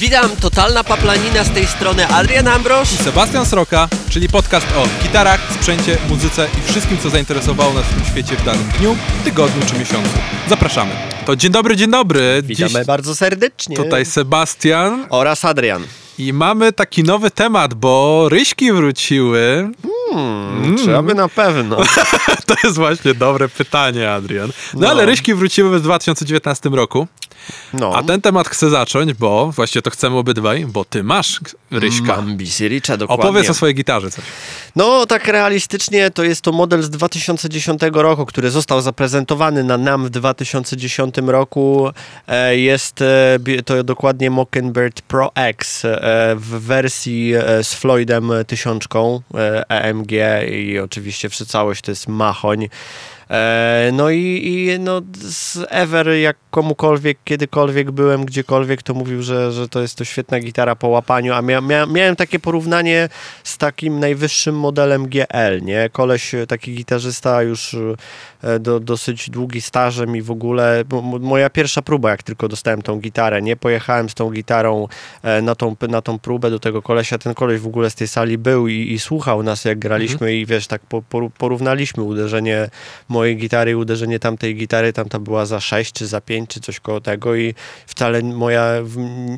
Witam, totalna paplanina z tej strony Adrian Ambrosz. Sebastian Sroka, czyli podcast o gitarach, sprzęcie, muzyce i wszystkim, co zainteresowało nas w tym świecie w danym dniu, tygodniu czy miesiącu. Zapraszamy. To dzień dobry, dzień dobry. Witamy Dziś bardzo serdecznie. tutaj Sebastian Oraz Adrian. i mamy taki nowy temat, bo ryśki wróciły. Hmm, Trzeba by na pewno. To jest właśnie dobre pytanie, Adrian. No, No. ale ryśki wróciły w 2019 roku, No. a ten temat chcę zacząć, bo właśnie to chcemy obydwaj, bo ty masz ryśka. Mam BC Richa, dokładnie. Opowiedz o swojej gitarze coś. No, tak realistycznie to jest to model z 2010 roku, który został zaprezentowany na NAM w 2010 roku. E, Jest e, to dokładnie Mockingbird Pro X e, w wersji z Floydem tysiączką EMG i oczywiście wszy- całość to jest machoń. E, No i, i no, z Ever, jak komukolwiek, kiedykolwiek byłem, gdziekolwiek, to mówił, że, że to jest to świetna gitara po łapaniu, a mia, mia, miałem takie porównanie z takim najwyższym modelem GL, nie? Koleś, e, taki gitarzysta już e, do, dosyć długi stażem i w ogóle, mo- mo- moja pierwsza próba, jak tylko dostałem tą gitarę, nie? Pojechałem z tą gitarą na tą, na tą próbę do tego kolesia, ten koleś w ogóle z tej sali był i, i słuchał nas, jak graliśmy i wiesz, tak porównaliśmy uderzenie mojej gitary i uderzenie tamtej gitary, tamta była za 6 czy za 5 czy coś koło tego i wcale moja,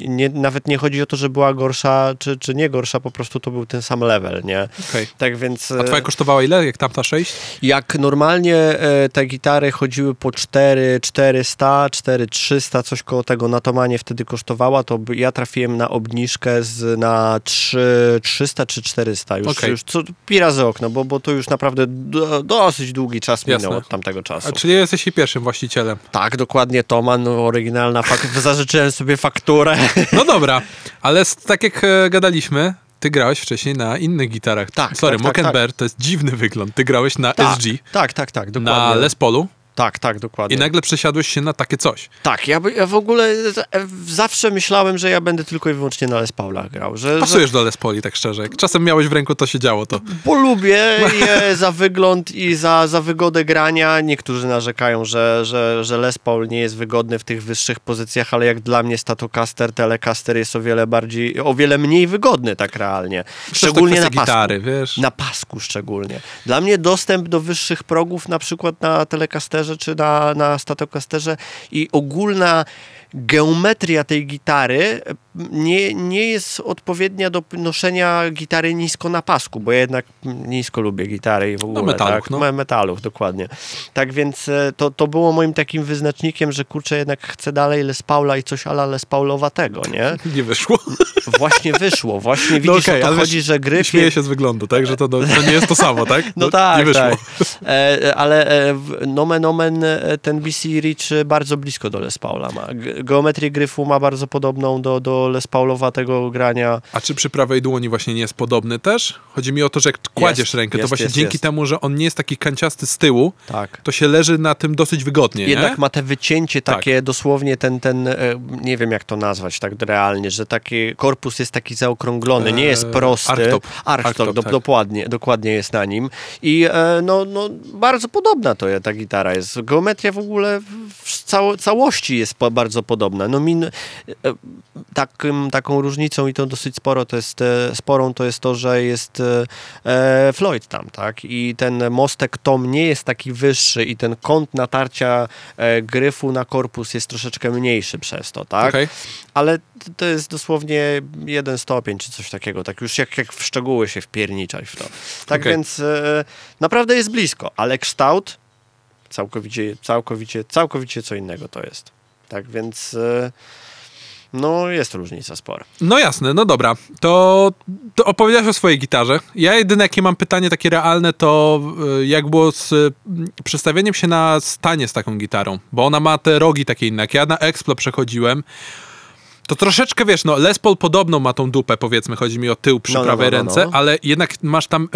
nie, nawet nie chodzi o to, że była gorsza czy, czy nie gorsza, po prostu to był ten sam level, nie? Okej. Tak więc... A twoja kosztowała ile, jak tamta 6? Jak normalnie e, te gitary chodziły po 4, 400, 4, 300, coś koło tego na Tomanie wtedy kosztowała, to ja trafiłem na obniżkę z, na 3, 300 czy 400 już, Okej. już co, pi razy okno, bo, bo to już naprawdę do, dosyć długi czas minął Jasne. Od tamtego czasu. A czyli jesteś jej pierwszym właścicielem. Tak, dokładnie Toman, oryginalna, fak- zażyczyłem sobie fakturę. No dobra, ale tak jak e, gadaliśmy, ty grałeś wcześniej na innych gitarach. Tak, Sorry, tak, tak, Mockenbear to jest dziwny wygląd. Ty grałeś na tak, SG, tak, tak, tak, dokładnie. na Les Paulu Tak, tak, dokładnie. i nagle przesiadłeś się na takie coś. Tak, ja, ja w ogóle e, zawsze myślałem, że ja będę tylko i wyłącznie na Les Paulach grał. Że, że, Pasujesz do Les Pauli, tak szczerze. Jak czasem miałeś w ręku, to się działo to. bo lubię je za wygląd i za, za wygodę grania. Niektórzy narzekają, że, że, że Les Paul nie jest wygodny w tych wyższych pozycjach, ale jak dla mnie Statocaster, Telecaster jest o wiele bardziej, o wiele mniej wygodny tak realnie. Szczególnie to na pasku. gitary, wiesz. Na pasku szczególnie. Dla mnie dostęp do wyższych progów, na przykład na Telecasterze czy na, na Statocasterze i ogólna geometria tej gitary nie, nie jest odpowiednia do noszenia gitary nisko na pasku, bo ja jednak nisko lubię gitary i w ogóle. metalów, tak? no. Me- Metalów, dokładnie. Tak więc e, to, to było moim takim wyznacznikiem, że kurczę, jednak chcę dalej Les Paula i coś ala Les Paulowatego, nie? Nie wyszło. Właśnie wyszło, właśnie No widzisz okej, o to chodzi, że gry... Śmieję się z wyglądu, tak? Że to, to, to nie jest to samo, tak? No tak, Nie wyszło. tak. E, e, ale e, nomen omen e, ten BC Rich e, bardzo blisko do Les Paula ma. Geometrię gryfu ma bardzo podobną do, do Les Paulowatego grania. A czy przy prawej dłoni właśnie nie jest podobny też? Chodzi mi o to, że jak kładziesz Jest, rękę, to jest, właśnie jest, dzięki temu, że on nie jest taki kanciasty z tyłu, Tak. to się leży na tym dosyć wygodnie, Jednak nie? ma te wycięcie Tak. takie dosłownie ten, ten, e, nie wiem jak to nazwać tak realnie, że taki korpus jest taki zaokrąglony, nie jest Eee, prosty. archtop. Archtop, do, tak. dokładnie, dokładnie jest na nim. I e, no, no, bardzo podobna to ta gitara jest. Geometria w ogóle w cało, całości jest bardzo podobna. No min, e, takim, taką różnicą i to dosyć sporo to jest, e, sporą to jest to, że jest e, e, Floyd tam, tak? I ten mostek tom nie jest taki wyższy i ten kąt natarcia e, gryfu na korpus jest troszeczkę mniejszy przez to, tak? Okej. Ale to jest dosłownie jeden stopień czy coś takiego, tak już jak, jak w szczegóły się wpierniczać w to. Tak Okej. więc e, naprawdę jest blisko, ale kształt całkowicie, całkowicie, całkowicie co innego to jest. Tak więc e, no jest różnica spora. No jasne, no dobra. To, to opowiedziałeś o swojej gitarze. Ja jedyne, jakie mam pytanie takie realne, to y, jak było z y, przestawieniem się na stanie z taką gitarą, bo ona ma te rogi takie inne. Jak ja na Explo przechodziłem, to troszeczkę, wiesz, no Les Paul podobną ma tą dupę, powiedzmy, chodzi mi o tył przy No, no, prawej no, no, ręce, no. ale jednak masz tam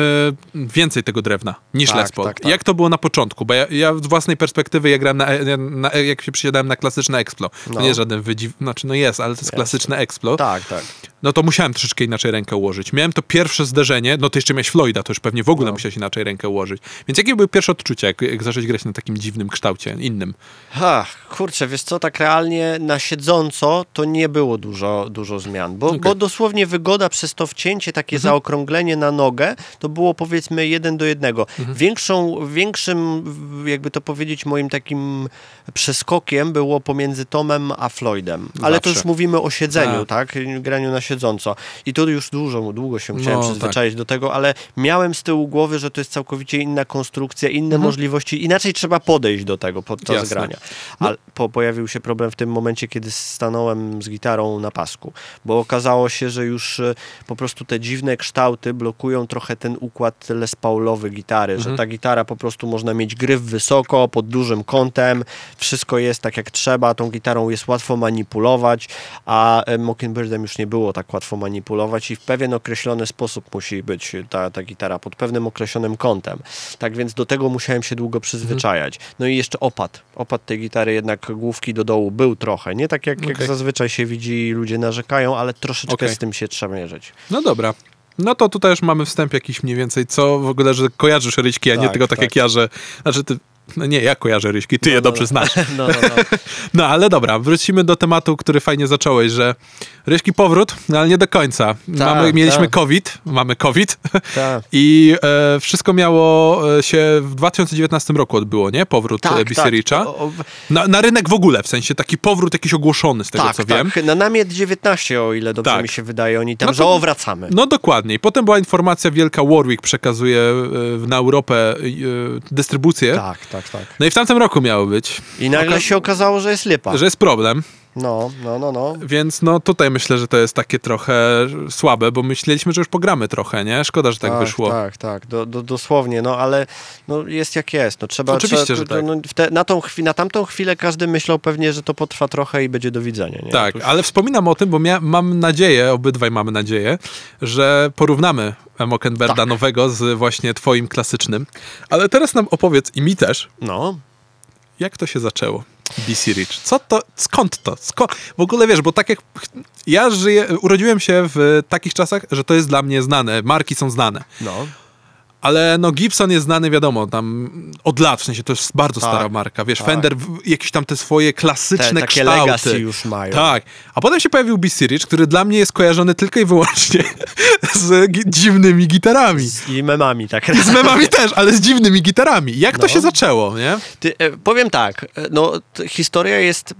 y, więcej tego drewna niż Tak, Les Paul. tak, tak. Jak to było na początku? Bo ja, ja z własnej perspektywy, ja gram na, na, jak się przysiadałem na klasyczne Explo. To No. nie jest żaden wydziw, znaczy no jest, ale to jest Jasne. klasyczne Explo. Tak, tak. no to musiałem troszeczkę inaczej rękę ułożyć. Miałem to pierwsze zderzenie, no to jeszcze miałeś Floyda, to już pewnie w ogóle No. musiałeś inaczej rękę ułożyć. Więc jakie były pierwsze odczucia, jak, jak zacząłeś grać na takim dziwnym kształcie, innym? Ha, kurczę, wiesz co, tak realnie na siedząco to nie było dużo, dużo zmian, bo. Mhm. bo dosłownie wygoda przez to wcięcie, takie zaokrąglenie na nogę, to było powiedzmy jeden do jednego. Mhm. Większą, większym, jakby to powiedzieć, moim takim przeskokiem było pomiędzy Tomem a Floydem. Ale to Zawsze. już mówimy o siedzeniu, Tak. tak? Graniu na siedząco. I to już dużo, długo się musiałem No, przyzwyczaić do tego, ale miałem z tyłu głowy, że to jest całkowicie inna konstrukcja, inne możliwości, inaczej trzeba podejść do tego podczas Mhm. Jasne. grania. Ale po, pojawił się problem w tym momencie, kiedy stanąłem z gitarą na pasku, bo okazało się, że już e, po prostu te dziwne kształty blokują trochę ten układ Les Paulowy gitary, Mhm. że ta gitara po prostu można mieć gryf wysoko, pod dużym kątem, wszystko jest tak jak trzeba, tą gitarą jest łatwo manipulować, a e, Mockingbirdem już nie było tak łatwo manipulować i w pewien określony sposób musi być ta, ta gitara, pod pewnym określonym kątem. Tak więc do tego musiałem się długo przyzwyczajać. No i jeszcze opad. Opad tej gitary jednak główki do dołu był trochę. Nie tak jak, jak Okej. zazwyczaj się widzi i ludzie narzekają, ale troszeczkę Okej. z tym się trzeba mierzyć. No dobra. No to tutaj już mamy wstęp jakiś mniej więcej, co w ogóle, że kojarzysz ryśki, a nie Tak, tylko tak, tak. jak ja, że... Znaczy ty... No nie, ja kojarzę ryśki, ty je no, dobrze no. znasz. No, no, no. No ale dobra, wrócimy do tematu, który fajnie zacząłeś, że ryśki powrót, no ale nie do końca. mamy, mieliśmy tak. COVID, mamy COVID Tak. i e, wszystko miało e, się w 2019 roku odbyło, nie? Powrót tak, BC Richa. O- o- Na, na rynek w ogóle, w sensie taki powrót jakiś ogłoszony z tego, tak, co tak. wiem. Na namiet 19, o ile dobrze Tak. mi się wydaje, oni tam, No że to- o, wracamy. No dokładnie. I potem była informacja wielka, Warwick przekazuje e, na Europę e, dystrybucję. Tak, tak, tak. No i w tamtym roku miało być, I nagle Oka- się okazało, że jest lipa. że jest problem. No, no, no, no. Więc no tutaj myślę, że to jest takie trochę słabe, bo myśleliśmy, że już pogramy trochę, nie? Szkoda, że tak, wyszło. Tak, tak, do, do, dosłownie, no ale no, jest jak jest. No, trzeba, Oczywiście, trzeba, że tak. no, te, na, tą chwi- na tamtą chwilę każdy myślał pewnie, że to potrwa trochę i będzie do widzenia. Nie? Tak, ale wspominam o tym, bo mia- mam nadzieję, obydwaj mamy nadzieję, że porównamy Mockenberda Tak. nowego z właśnie twoim klasycznym. Ale teraz nam opowiedz, i mi też, No, jak to się zaczęło? BC Rich. Co to, skąd to? Sko w ogóle wiesz, bo tak jak ja żyję, urodziłem się w takich czasach, że to jest dla mnie znane, marki są znane. no. Ale no Gibson jest znany, wiadomo, tam od lat, w sensie to jest bardzo Tak, stara marka, wiesz, tak. Fender, jakieś tam te swoje klasyczne Te, kształty. legacy już mają. Tak. A potem się pojawił Rich, który dla mnie jest kojarzony tylko i wyłącznie z dziwnymi gitarami. Z, I memami, tak. Z memami też, ale z dziwnymi gitarami. Jak to No. się zaczęło, nie? Ty, e, powiem tak, e, no historia jest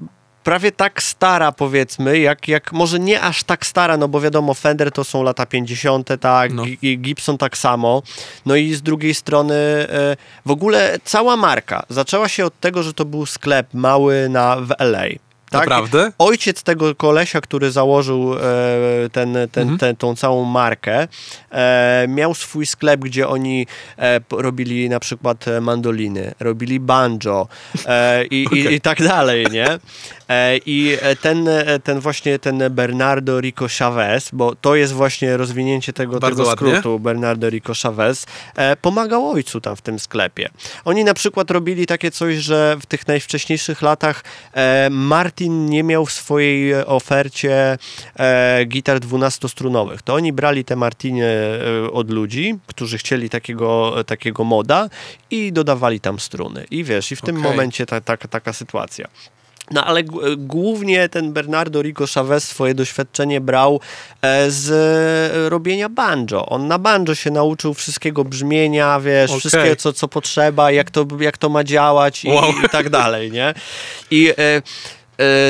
prawie tak stara powiedzmy, jak, jak może nie aż tak stara, no bo wiadomo Fender to są lata 50, tak, No. Gibson tak samo. No i z drugiej strony e, w ogóle cała marka zaczęła się od tego, że to był sklep mały na, w LA. Tak? Naprawdę? Ojciec tego kolesia, który założył e, ten, ten, Mhm. ten, tą całą markę, e, miał swój sklep, gdzie oni e, robili na przykład e, mandoliny, robili banjo e, i, Okej. i, i tak dalej, nie? E, I ten, ten właśnie ten Bernardo Rico Chavez, bo to jest właśnie rozwinięcie tego, Bardzo tego ładnie. skrótu, Bernardo Rico Chavez, pomagał ojcu tam w tym sklepie. Oni na przykład robili takie coś, że w tych najwcześniejszych latach e, Martin nie miał w swojej e, ofercie e, gitar 12-strunowych. To oni brali te Martiny e, od ludzi, którzy chcieli takiego, takiego moda i dodawali tam struny. I wiesz, i w tym momencie ta, ta, taka sytuacja. No ale g- głównie ten Bernardo Rico Chavez swoje doświadczenie brał e, z e, robienia banjo. On na banjo się nauczył wszystkiego brzmienia, wiesz, Okej. wszystkiego co, co potrzeba, jak to, jak to ma działać i, Wow. i tak dalej, nie? I e, e,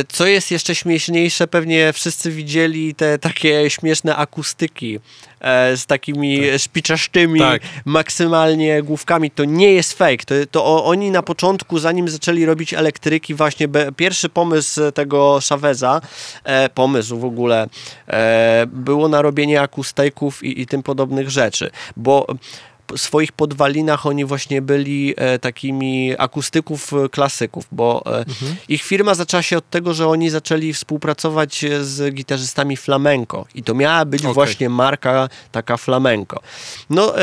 co jest jeszcze śmieszniejsze, pewnie wszyscy widzieli te takie śmieszne akustyki e, z takimi szpiczasztymi, Tak. maksymalnie główkami. To nie jest fake. To, to oni na początku, zanim zaczęli robić elektryki, właśnie be, pierwszy pomysł tego Chaveza, e, pomysł w ogóle, e, było na robienie akustyków i, i tym podobnych rzeczy. Bo swoich podwalinach oni właśnie byli e, takimi akustyków e, klasyków, bo e, Mhm. ich firma zaczęła się od tego, że oni zaczęli współpracować z gitarzystami flamenco i to miała być Okej. właśnie marka taka flamenco. No,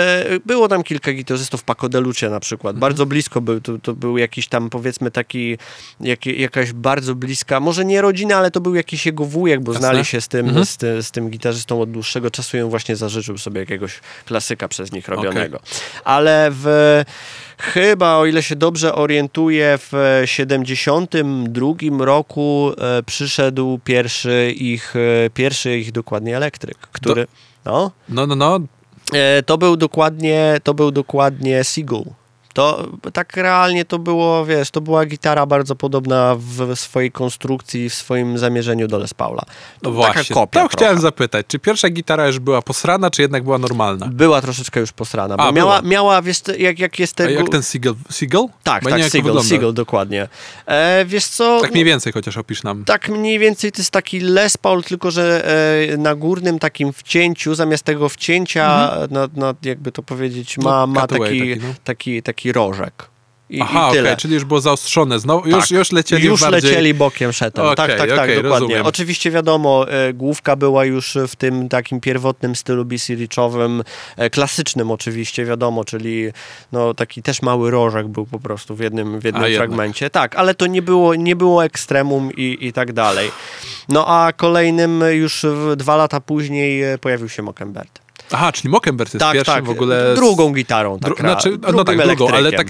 było tam kilka gitarzystów, Paco de Lucia na przykład, Mhm. bardzo blisko był, to, to był jakiś tam powiedzmy taki, jak, jakaś bardzo bliska, może nie rodzina, ale to był jakiś jego wujek, bo Jasne. znali się z tym, Mhm. z, ty- z tym gitarzystą od dłuższego czasu i on właśnie zażyczył sobie jakiegoś klasyka przez nich robionego. Ale w chyba, o ile się dobrze orientuję, w 72 roku e, przyszedł pierwszy ich, e, pierwszy ich dokładnie elektryk, który... No, No, no, no. E, to był dokładnie, to był dokładnie Seagull. To tak realnie to było, wiesz, to była gitara bardzo podobna w swojej konstrukcji, w swoim zamierzeniu do Les Paula. No To właśnie. Taka kopia to trochę. chciałem zapytać, czy pierwsza gitara już była posrana, czy jednak była normalna? Była troszeczkę już posrana, bo A, miała, była. miała, wiesz, jak, jak jest A tego... jak ten Seagull? Seagull? Tak, Bo tak, to Seagull. Seagull, dokładnie. E, wiesz co... Tak mniej więcej chociaż opisz nam. Tak mniej więcej to jest taki Les Paul, tylko że e, na górnym takim wcięciu, zamiast tego wcięcia, na, na, jakby to powiedzieć, ma, Mhm. No, ma taki, taki, no. taki, taki rożek. I, Aha, i tyle. czyli już było zaostrzone. Znowu, już, Tak. już lecieli Już bardziej... lecieli bokiem szetem. Tak, tak, tak, okej, dokładnie. rozumiem. Oczywiście wiadomo, e, główka była już w tym takim pierwotnym stylu BC Richowym, e, klasycznym oczywiście, wiadomo, czyli no, taki też mały rożek był po prostu w jednym, w jednym fragmencie. Tak, ale to nie było, nie było ekstremum i, i tak dalej. No a kolejnym już dwa lata później e, pojawił się Mockenbird. Aha, czyli Mockenbird jest Tak, pierwszym tak, w ogóle... z- drugą gitarą. Tak, Dru- znaczy, no tak, drugą, ale tak...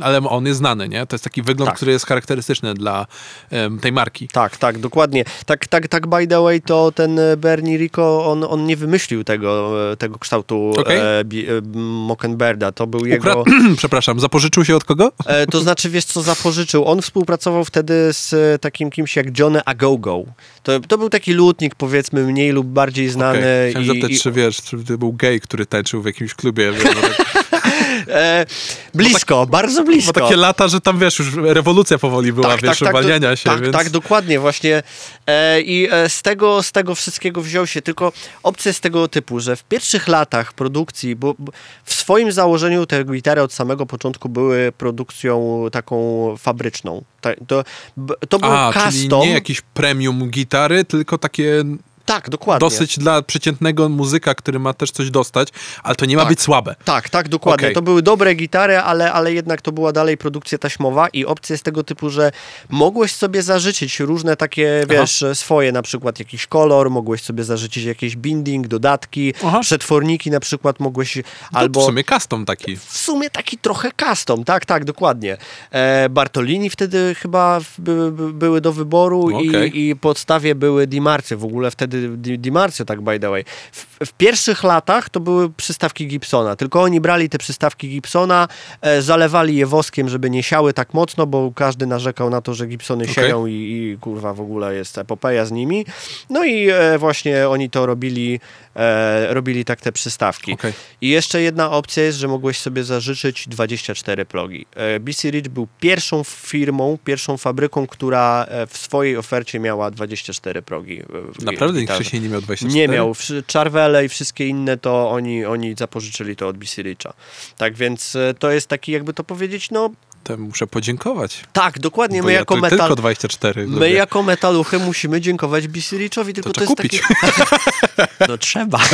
Ale on jest znany, nie? To jest taki wygląd, Tak. który jest charakterystyczny dla em, tej marki. Tak, tak, dokładnie. Tak, tak, tak by the way, to ten e, Bernie Rico, on, on nie wymyślił tego, e, tego kształtu Okej. e, bi, e, Mockenbirda. To był jego... Ukradł, przepraszam, zapożyczył się od kogo? E, to znaczy, wiesz co, zapożyczył. On współpracował wtedy z e, takim kimś jak Johnny Agogo. To, to był taki lutnik, powiedzmy, mniej lub bardziej znany. Okej. Chciałem i, zapytać, i, czy wiesz, czy to był gej, który tańczył w jakimś klubie. Wiesz, bo, tak, e, blisko, bardzo blisko. bo takie lata, że tam wiesz, już rewolucja powoli była, wiesz, uwalniania do- się, tak, więc... tak, dokładnie, właśnie. E, I e, z, tego, z tego wszystkiego wziął się. Tylko opcja jest tego typu, że w pierwszych latach produkcji, bo, bo w swoim założeniu te gitary od samego początku były produkcją taką fabryczną. Ta, to, to był A, czyli custom. nie jakiś premium gitary, tylko takie Tak, dokładnie. dosyć dla przeciętnego muzyka, który ma też coś dostać, ale to nie ma Tak. być słabe. Tak, tak, dokładnie. Okej. To były dobre gitary, ale, ale jednak to była dalej produkcja taśmowa i opcja jest tego typu, że mogłeś sobie zażyczyć różne takie, wiesz, swoje, na przykład jakiś kolor, mogłeś sobie zażyczyć jakiś binding, dodatki, Aha. przetworniki na przykład mogłeś, Albo... albo... w sumie custom taki. w sumie taki trochę custom, tak, tak, dokładnie. E, Bartolini wtedy chyba by, by, były do wyboru Okej. i, i podstawie były Di Marcio, w ogóle wtedy Di, tak by the way. W, w pierwszych latach to były przystawki Gibsona, tylko oni brali te przystawki Gibsona, e, zalewali je woskiem, żeby nie siały tak mocno, bo każdy narzekał na to, że Gibsony Okej. sieją i, i kurwa w ogóle jest epopeja z nimi. No i e, właśnie oni to robili, e, robili tak te przystawki. Okej. I jeszcze jedna opcja jest, że mogłeś sobie zażyczyć 24 plogi. E, BC Rich był pierwszą firmą, pierwszą fabryką, która e, w swojej ofercie miała 24 progi. e, Naprawdę nikt gitarze. wcześniej nie miał 24? Nie miał. Charvele i wszystkie inne to oni, oni zapożyczyli to od BC Richa. Tak więc e, to jest taki, jakby to powiedzieć, no To muszę podziękować. tak, dokładnie. Bo My ja jako metal... tylko 24 My lubię. jako metaluchy musimy dziękować BC Richowi, tylko To to, jest kupić. taki... No trzeba.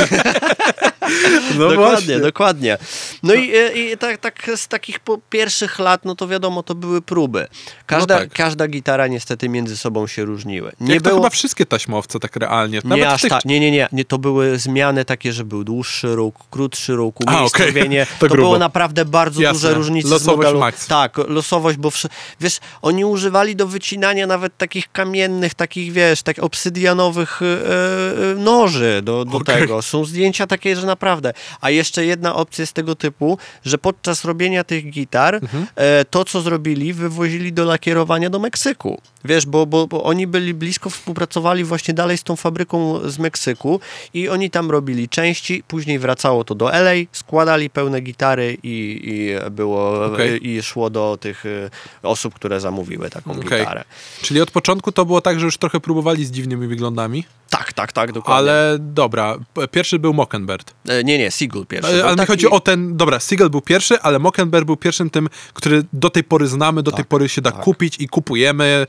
No dokładnie, właśnie. dokładnie. No i, i tak, tak z takich pierwszych lat, no to wiadomo, to były próby. Każda, No tak. każda gitara niestety między sobą się różniły. Nie Jak to było... chyba wszystkie taśmowce tak realnie. Nie aż tych... tak, nie, nie, nie, nie. To były zmiany takie, że był dłuższy róg, krótszy róg, A, okej. umiejscowienie. To To, było naprawdę bardzo Jasne. duże różnice Losowość z modelu. max. Tak, losowość, bo wszy... wiesz, oni używali do wycinania nawet takich kamiennych, takich wiesz, tak obsydianowych e, e, noży do, do Okej. tego. Są zdjęcia takie, że naprawdę. A jeszcze jedna opcja jest tego typu, że podczas robienia tych gitar Mhm. e, to, co zrobili, wywozili do lakierowania do Meksyku. Wiesz, bo, bo, bo oni byli blisko, współpracowali właśnie dalej z tą fabryką z Meksyku i oni tam robili części, później wracało to do LA, składali pełne gitary i, i było Okej. i szło do tych y, osób, które zamówiły taką Okej. gitarę. Czyli od początku to było tak, że już trochę próbowali z dziwnymi wyglądami, Tak, tak, tak, dokładnie. ale dobra. Pierwszy był Mockenbird. E, nie, nie, Seagull pierwszy. Ale mi taki- chodzi o ten, dobra, Seagull był pierwszy, ale Mockenberg był pierwszym tym, który do tej pory znamy, do tej Tak, pory się da tak. kupić i kupujemy,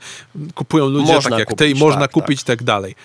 kupują ludzie Można tak jak ty kupić, i można tak, kupić i tak dalej.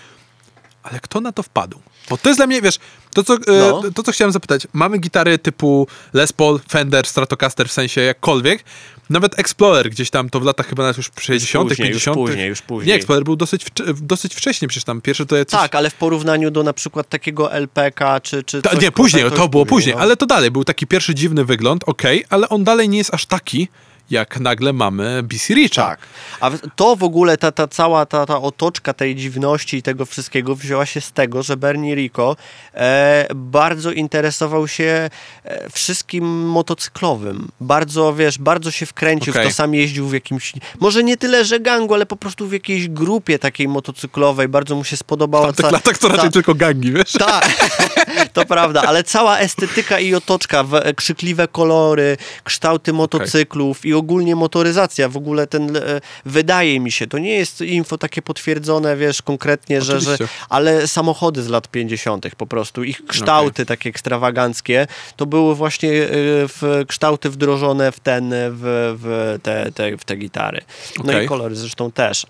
Ale kto na to wpadł? Bo to jest dla mnie, wiesz, to co, e, No. to co chciałem zapytać, mamy gitary typu Les Paul, Fender, Stratocaster, w sensie jakkolwiek, nawet Explorer gdzieś tam, to w latach chyba nawet już 60., później, już 50. później, już później. Nie, Explorer był dosyć, dosyć wcześnie, przecież tam pierwszy to jacyś... Tak, ale w porównaniu do na przykład takiego LPK czy, czy Ta, coś nie, później, już to było później, no. ale to dalej, był taki pierwszy dziwny wygląd, okej, ale on dalej nie jest aż taki, jak nagle mamy BC Richa. Tak. A to w ogóle, ta, ta cała ta, ta otoczka tej dziwności i tego wszystkiego wzięła się z tego, że Bernie Rico e, bardzo interesował się e, wszystkim motocyklowym. Bardzo, wiesz, bardzo się wkręcił Okej. w to, sam jeździł w jakimś, może nie tyle, że gangu, ale po prostu w jakiejś grupie takiej motocyklowej. Bardzo mu się spodobała W tych ca- latach to raczej tylko gangi, wiesz? tak, to prawda, ale cała estetyka i otoczka, w, krzykliwe kolory, kształty motocyklów i ogólnie motoryzacja, w ogóle ten, e, wydaje mi się, to nie jest info takie potwierdzone, wiesz, konkretnie, że, że, ale samochody z lat 50. po prostu, ich kształty takie ekstrawaganckie, to były właśnie e, w, kształty wdrożone w ten, w, w, te, te, w te gitary. No Okej. i kolory zresztą też.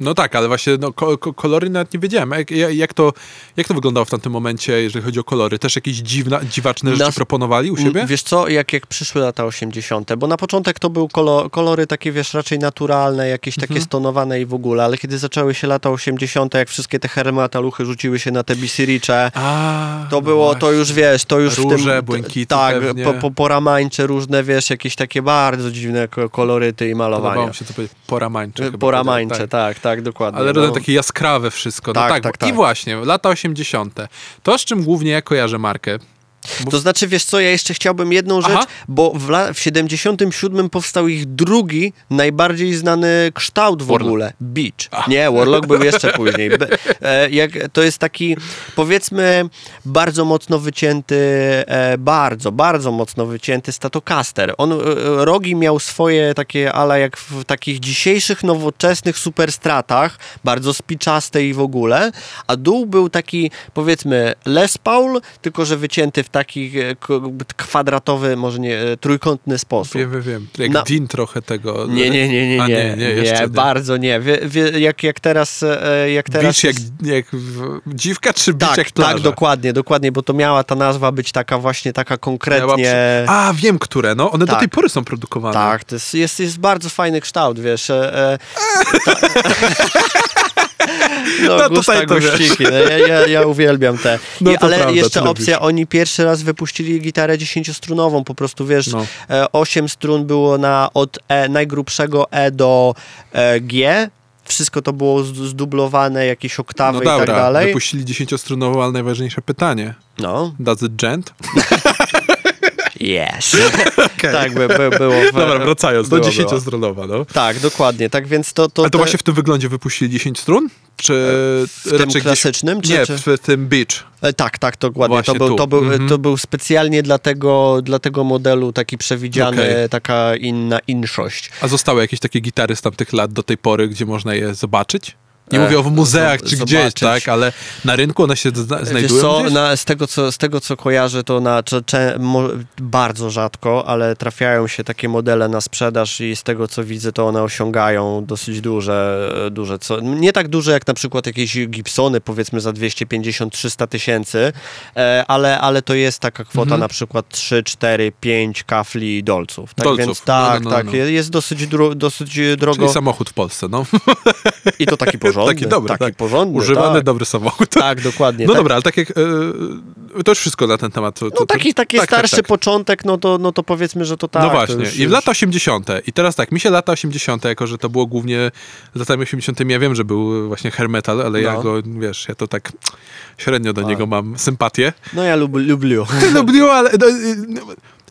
No tak, ale właśnie no, ko- ko- kolory nawet nie wiedziałem. Jak, jak, to, jak to wyglądało w tamtym momencie, jeżeli chodzi o kolory? Też jakieś dziwna, dziwaczne rzeczy Nas- proponowali u siebie? Wiesz co, jak, jak przyszły lata 80., bo na początek to były kolo, kolory takie, wiesz, raczej naturalne, jakieś takie Mhm. stonowane i w ogóle, ale kiedy zaczęły się lata 80., jak wszystkie te hermataluchy rzuciły się na te A, to było, to już wiesz, to już w Róże, tym... błękity Tak, pewnie. po, po, poramańcze różne, wiesz, jakieś takie bardzo dziwne ko- koloryty i Podobało malowania. mi się to powiedzieć. Poramańcze. chyba Poramańcze, powiedział, tak, tak, dokładnie. Ale no. takie jaskrawe wszystko. No Tak, tak, tak, bo- I tak. właśnie, lata 80. To, z czym głównie ja kojarzę markę, To znaczy, wiesz co, ja jeszcze chciałbym jedną rzecz, Aha. bo w, la- w 77 powstał ich drugi, najbardziej znany kształt w Warlock. ogóle. Beach. Nie, Warlock był jeszcze później. Be, e, jak, to jest taki, powiedzmy, bardzo mocno wycięty, e, bardzo, bardzo mocno wycięty Stratocaster. On, e, rogi miał swoje takie ala jak w takich dzisiejszych, nowoczesnych superstratach, bardzo spiczaste i w ogóle, a dół był taki, powiedzmy, Les Paul, tylko że wycięty w taki e, k- kwadratowy, może nie, e, trójkątny sposób. wiem, wiem, wiem. Jak Na- Dean trochę tego. Nie, nie, nie, nie, A, nie, nie, nie, nie. bardzo nie. Wie, wie, jak, jak teraz, e, jak teraz Beach jak, jak dziwka, czy beach tak, jak plaża? tak, dokładnie, dokładnie, bo to miała ta nazwa być taka właśnie taka konkretnie... przy- A, wiem, które, no. One do Tak. tej pory są produkowane. Tak, to jest, jest, jest bardzo fajny kształt, wiesz. E, e, no, No, gusta, tutaj to guściki, no, ja, ja, ja uwielbiam te. No I, ale prawda, jeszcze opcja, lubisz. oni pierwszy raz wypuścili gitarę dziesięciostrunową, po prostu wiesz, No. e, osiem strun było na, od e, najgrubszego E do e, G, wszystko to było zdublowane, jakieś oktawy No i tak dobra, dalej. wypuścili dziesięciostrunową, ale najważniejsze pytanie. No, Does it gent? yes. tak by, by było. W, Dobra, wracając, do było, było. dziesięciostrunowa, no. Tak, dokładnie, tak więc to... to Ale to te- właśnie w tym wyglądzie wypuścili 10 strun? Czy w tym klasycznym, Gdzieś... czy- Nie, czy- w tym beach. E, Tak, tak, dokładnie. Właśnie To był, tu. to, był, Mhm. to był specjalnie dla tego, dla tego modelu taki przewidziany, Okej. taka inna inszość. A zostały jakieś takie gitary z tamtych lat do tej pory, gdzie można je zobaczyć? Nie E, mówię o muzeach zo- czy gdzieś, zobaczyć. tak? Ale na rynku one się zna- znajdują co, gdzieś? na, z, tego, co, z tego co kojarzę, to na, cze, cze, mo, bardzo rzadko, ale trafiają się takie modele na sprzedaż i z tego co widzę, to one osiągają dosyć duże, duże co, nie tak duże jak na przykład jakieś Gibsony, powiedzmy za 250-300 tysięcy, e, ale, ale to jest taka kwota Mhm. na przykład 3, 4, 5 kafli dolców. Tak Dolców. więc No, tak, no, no, tak, no. jest dosyć, dro, dosyć drogo Czyli samochód w Polsce, no. i to taki porządny. Taki dobry, taki tak. porządny, Używany, tak. dobry samochód. Tak, dokładnie. No tak. dobra, ale tak jak... e, to już wszystko na ten temat. To, No to, taki, taki tak, tak, starszy tak. początek, no to, no to powiedzmy, że to tak. no właśnie. już- I w lata 80. I teraz tak, mi się lata 80., jako że to było głównie latami 80. ja wiem, że był właśnie hair metal, ale ja No. go, wiesz, ja to tak średnio do niego mam sympatię. No ja lub, lubię. No ale... No,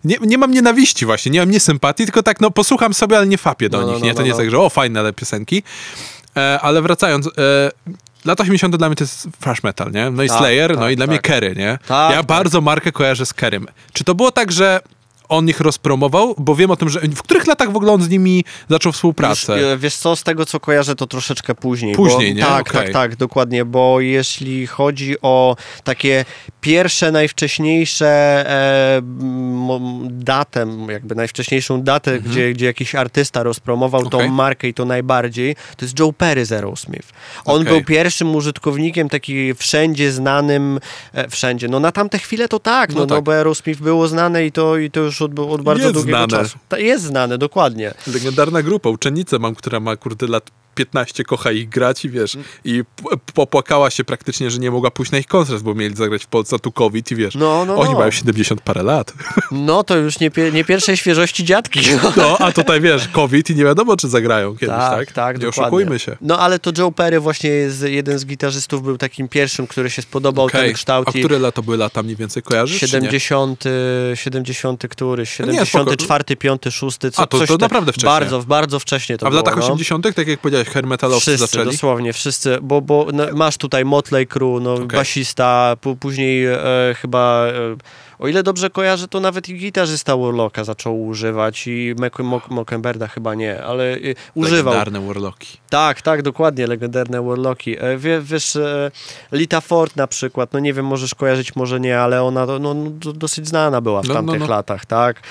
nie, nie mam nienawiści właśnie, nie mam nie sympatii, tylko tak, no posłucham sobie, ale nie fapię do No, no, nich, no, nie? To no, nie jest no. tak, że o, fajne ale piosenki. E, ale wracając, e, lata 80. dla mnie to jest thrash metal, nie? No i Tak, Slayer, no tak, i dla tak. mnie Kerry, nie? Tak, ja tak. bardzo markę kojarzę z Kerrym. Czy to było tak, że on ich rozpromował? Bo wiem o tym, że w których latach w ogóle on z nimi zaczął współpracę? Już, e, wiesz co, z tego co kojarzę, to troszeczkę później. Później, bo, nie? Tak, Okej. tak, tak, dokładnie, bo jeśli chodzi o takie pierwsze, najwcześniejsze e, datę, jakby najwcześniejszą datę, gdzie, gdzie jakiś artysta rozpromował Mhm. Okej. tą markę i to najbardziej, to jest Joe Perry z Aerosmith. On Okej. był pierwszym użytkownikiem taki wszędzie znanym, e, wszędzie, no na tamte chwile to tak, no, No no, tak. bo Aerosmith było znane i to, i to już od, od bardzo Jest długiego znane. czasu. Ta, jest znane, dokładnie. Legendarna grupa, uczennicę mam, która ma kurde lat 15, kocha ich grać i wiesz, Mm. i popłakała się praktycznie, że nie mogła pójść na ich koncert, bo mieli zagrać w Polsce, tu COVID i wiesz, No, no, oni no. mają 70 parę lat. No to już nie, pie, nie pierwszej świeżości dziadki. No, a tutaj wiesz, COVID i nie wiadomo, czy zagrają kiedyś, tak? Tak, tak, Nie dokładnie. oszukujmy się. No ale to Joe Perry właśnie jest jeden z gitarzystów, był takim pierwszym, który się spodobał Okej. ten kształt. A które lata były lata mniej więcej, kojarzysz? czy nie? 70, 70 któryś, No nie, spoko. 74, 5, 6, co, A, to- coś to naprawdę wcześnie. Bardzo, bardzo wcześnie to A w było, latach no. 80., tak jak powiedziałeś, hair metalowcy Wszyscy, zaczęli? dosłownie, wszyscy, bo, bo no, masz tutaj Motley Crue, no, basista, p- później e, chyba, e, o ile dobrze kojarzę, to nawet i gitarzysta Warlocka zaczął używać i Mac- Mock- Mockenberda chyba nie, ale e, używał. Legendarne Warlocki. Tak, tak, dokładnie, legendarne Warlocki. E, wie, wiesz, e, Lita Ford na przykład, no nie wiem, możesz kojarzyć, może nie, ale ona no, no, do- dosyć znana była w No, no, tamtych no. latach, tak.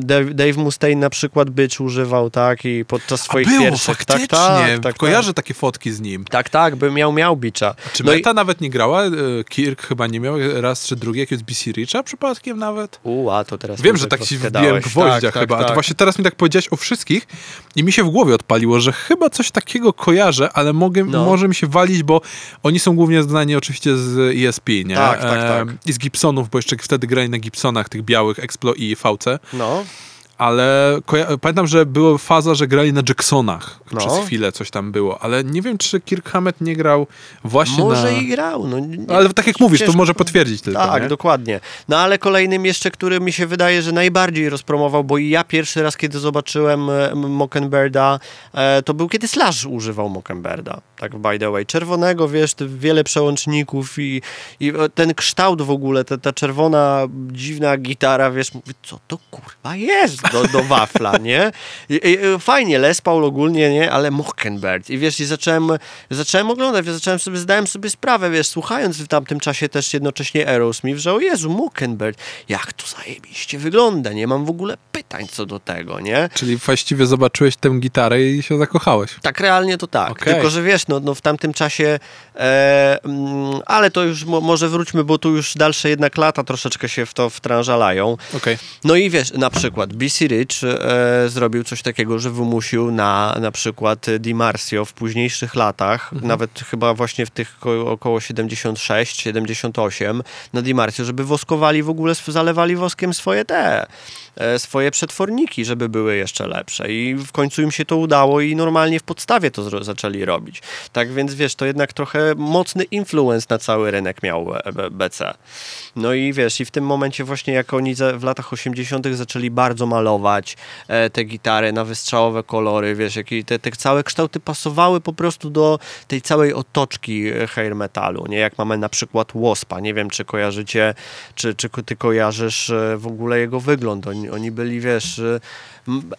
Dave, Dave Mustaine na przykład Bitch używał, tak, i podczas swoich A było, pierwszych... faktycznie. Tak, tak, tak, Kojarzę takie fotki z nim. tak, tak, by miał, miał bicza. Czy No i- Meta nawet nie grała? E, Kirk chyba nie miał raz czy drugi, jakiegoś BC Richa przypadkiem nawet? U, a to teraz Wiem, że tak ci wbiłem gwoździa Tak, chyba, tak, a to tak. właśnie teraz mi tak powiedziałeś o wszystkich i mi się w głowie odpaliło, że chyba coś takiego kojarzę, ale mogę, No. może mi się walić, bo oni są głównie znani oczywiście z ESP, nie? Tak, tak, tak. I z Gibsonów, bo jeszcze wtedy grali na Gibsonach, tych białych, Explo i VC, No, ale pamiętam, że była faza, że grali na Jacksonach No. przez chwilę, coś tam było, ale nie wiem, czy Kirk Hammett nie grał właśnie może na... i grał. No, nie- Ale tak jak mówisz, to ciężko- może potwierdzić tylko, Tak, nie? dokładnie. No ale kolejnym jeszcze, który mi się wydaje, że najbardziej rozpromował, bo i ja pierwszy raz, kiedy zobaczyłem e, Mockenberda, e, to był kiedy Slash używał Mockenberda. Tak, by the way. Czerwonego, wiesz, wiele przełączników i, i e, ten kształt w ogóle, ta, ta czerwona, dziwna gitara, wiesz, mówię, co to kurwa jest do, do wafla, nie? I, i, e, fajnie, Les Paul ogólnie, nie? Ale Mockenberg. I wiesz, i zacząłem, zacząłem oglądać, wiesz, zacząłem sobie, zdałem sobie sprawę, wiesz, słuchając w tamtym czasie też jednocześnie Aerosmith, że o Jezu, Mockenberg, jak to zajebiście wygląda, nie mam w ogóle pytań co do tego, nie? Czyli właściwie zobaczyłeś tę gitarę i się zakochałeś. Tak realnie to tak. Okej. Tylko, że wiesz, no, no w tamtym czasie, e, mm, ale to już mo, może wróćmy, bo tu już dalsze jednak lata troszeczkę się w to wtrążalają. Okej. No i wiesz, na przykład BC Rich e, zrobił coś takiego, że wymusił na na przykład Di Marcio w późniejszych latach, nawet chyba właśnie w tych ko- około 76, 78, na Di Marcio, żeby woskowali w ogóle, zalewali woskiem swoje te, e, swoje przetworniki, żeby były jeszcze lepsze. I w końcu im się to udało i normalnie w podstawie to zaczęli robić. Tak więc wiesz, to jednak trochę mocny influence na cały rynek miał e, BC. No i wiesz, i w tym momencie właśnie jak oni w latach 80. zaczęli bardzo malować e, te gitary na wystrzałowe kolory, wiesz, jakie te, te całe kształty pasowały po prostu do tej całej otoczki e, hair metalu, nie? Jak mamy na przykład Waspa, nie wiem czy kojarzycie, czy, czy ty kojarzysz e, w ogóle jego wygląd, oni, oni byli, wiesz,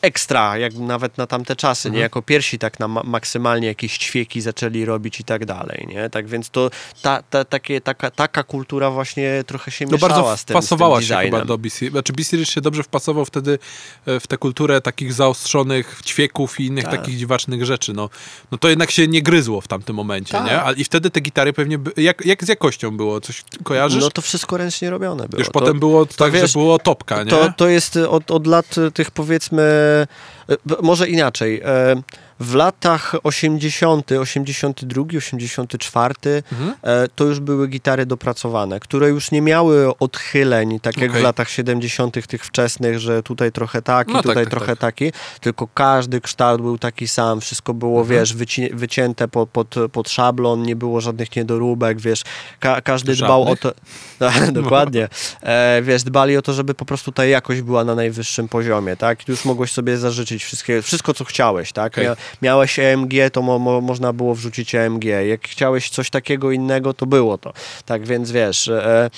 ekstra, jak nawet na tamte czasy, nie? Jako pierwsi tak na ma- maksymalnie jakieś ćwieki zaczęli robić i tak dalej, nie? Tak więc to ta, ta, takie, taka, taka kultura właśnie trochę się No mieszała bardzo z tym, wpasowała z tym się chyba do BC. Znaczy BC Rich się dobrze wpasował wtedy e, w tę kulturę takich zaostrzonych ćwieków i innych Tak. takich dziwacznych rzeczy. No, no to jednak się nie gryzło w tamtym momencie, Tak. nie? A, I wtedy te gitary pewnie... By, jak, jak z jakością było? Coś kojarzysz? No to wszystko ręcznie robione było. Już to, potem było tak, wiesz, że było topka, nie? To, to jest od, od lat tych powiedzmy, e, b- może inaczej. e, W latach 80., 82, 84 Mhm. e, to już były gitary dopracowane, które już nie miały odchyleń, tak jak Okej. w latach 70. tych wczesnych, że tutaj trochę taki, No tak, tutaj tak, trochę tak. taki, tylko każdy kształt był taki sam, wszystko było, Mhm. wiesz, wyci- wycięte pod, pod, pod szablon, nie było żadnych niedoróbek, wiesz, ka- każdy dbał o Żadnych? to, no, dokładnie, e, wiesz, dbali o to, żeby po prostu ta jakość była na najwyższym poziomie, tak, już mogłeś sobie zażyczyć wszystkie, wszystko, co chciałeś, tak. Mia- miałeś EMG, to mo, mo, można było wrzucić EMG, jak chciałeś coś takiego innego, to było to, tak więc wiesz, e,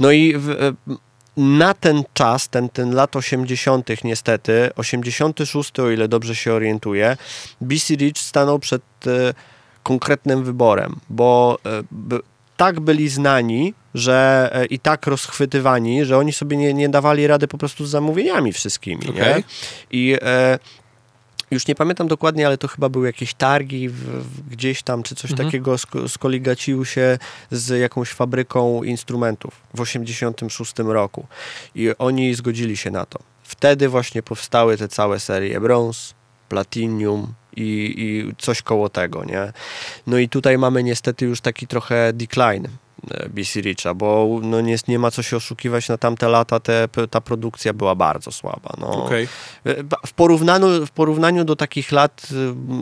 no i w, e, na ten czas, ten, ten lat 80. niestety, 86, o ile dobrze się orientuję, BC Rich stanął przed e, konkretnym wyborem, bo e, tak byli znani, że e, i tak rozchwytywani, że oni sobie nie, nie dawali rady po prostu z zamówieniami wszystkimi, nie? Okej. I e, już nie pamiętam dokładnie, ale to chyba były jakieś targi w, w, gdzieś tam, czy coś Mhm. takiego sko- skoligacił się z jakąś fabryką instrumentów w 86 roku. I oni zgodzili się na to. Wtedy właśnie powstały te całe serie Bronze, Platinum i, i coś koło tego, nie? No i tutaj mamy niestety już taki trochę decline BC Richa, bo no nie, nie ma co się oszukiwać, na tamte lata te, ta produkcja była bardzo słaba. No. Okej. W porównaniu, w porównaniu do takich lat, y,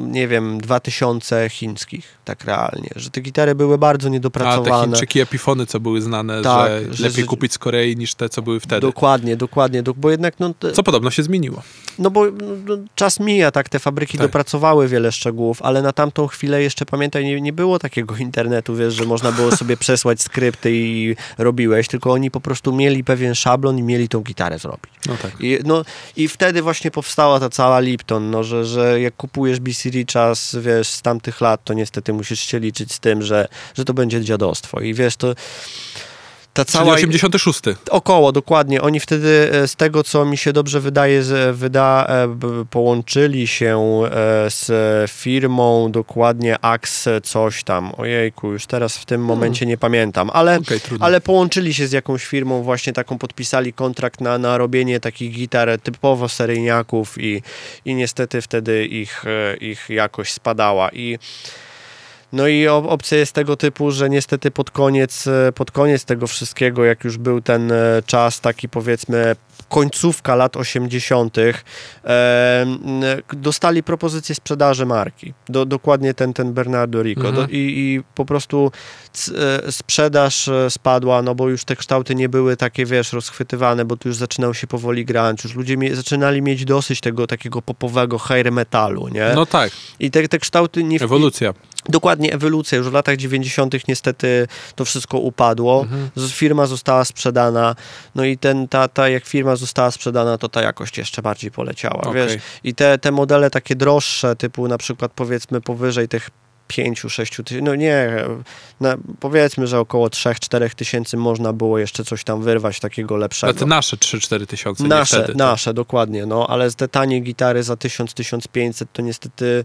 nie wiem, 2000 chińskich, tak realnie, że te gitary były bardzo A te niedopracowane. Chińczyki Epifony, co były znane, Tak, że, że- lepiej że- kupić z Korei niż te, co były wtedy. Dokładnie, dokładnie, dok- bo jednak no, te, Co podobno się zmieniło. no bo no, no, czas mija, tak, te fabryki Tak. dopracowały wiele szczegółów, ale na tamtą chwilę jeszcze pamiętaj, nie, nie było takiego internetu, wiesz, że można było sobie przesłać skrypty i robiłeś, tylko oni po prostu mieli pewien szablon i mieli tą gitarę zrobić. No tak. I, no, I wtedy właśnie powstała ta cała Lipton, no, że, że jak kupujesz BC Richa z, wiesz, z tamtych lat, to niestety musisz się liczyć z tym, że, że to będzie dziadostwo. I wiesz, to ta Czyli cała... 86. Około, dokładnie. Oni wtedy, e, z tego co mi się dobrze wydaje, z, wyda, e, połączyli się e, z firmą dokładnie Axe coś tam. Ojejku, już teraz w tym momencie nie pamiętam, ale... Trudno. Ale połączyli się z jakąś firmą, właśnie taką podpisali kontrakt na, na robienie takich gitar typowo seryjniaków i, i niestety wtedy ich, ich jakość spadała. I no i op- opcja jest tego typu, że niestety pod koniec, e, pod koniec tego wszystkiego, jak już był ten e, czas taki powiedzmy końcówka lat 80., e, dostali propozycję sprzedaży marki. Do, dokładnie ten, ten Bernardo Rico. Mhm. Do, i, I po prostu c, e, sprzedaż e, spadła, no bo już te kształty nie były takie, wiesz, rozchwytywane, bo tu już zaczynał się powoli grać, już ludzie mie- zaczynali mieć dosyć tego takiego popowego hair metalu, nie? No tak, I te, te kształty nie... ewolucja. Dokładnie, ewolucja. Już w latach 90. niestety to wszystko upadło. Mhm. Firma została sprzedana. No i ten, ta, ta, jak firma została sprzedana, to ta jakość jeszcze bardziej poleciała. Okej. Wiesz? I te, te modele takie droższe, typu na przykład powiedzmy powyżej tych 5-6 tysięcy, no nie, powiedzmy, że około 3-4 tysięcy można było jeszcze coś tam wyrwać takiego lepszego. te nasze 3-4 tysiące, nie Nasze, wtedy. nasze, dokładnie, no, ale te tanie gitary za 1000-1500 to niestety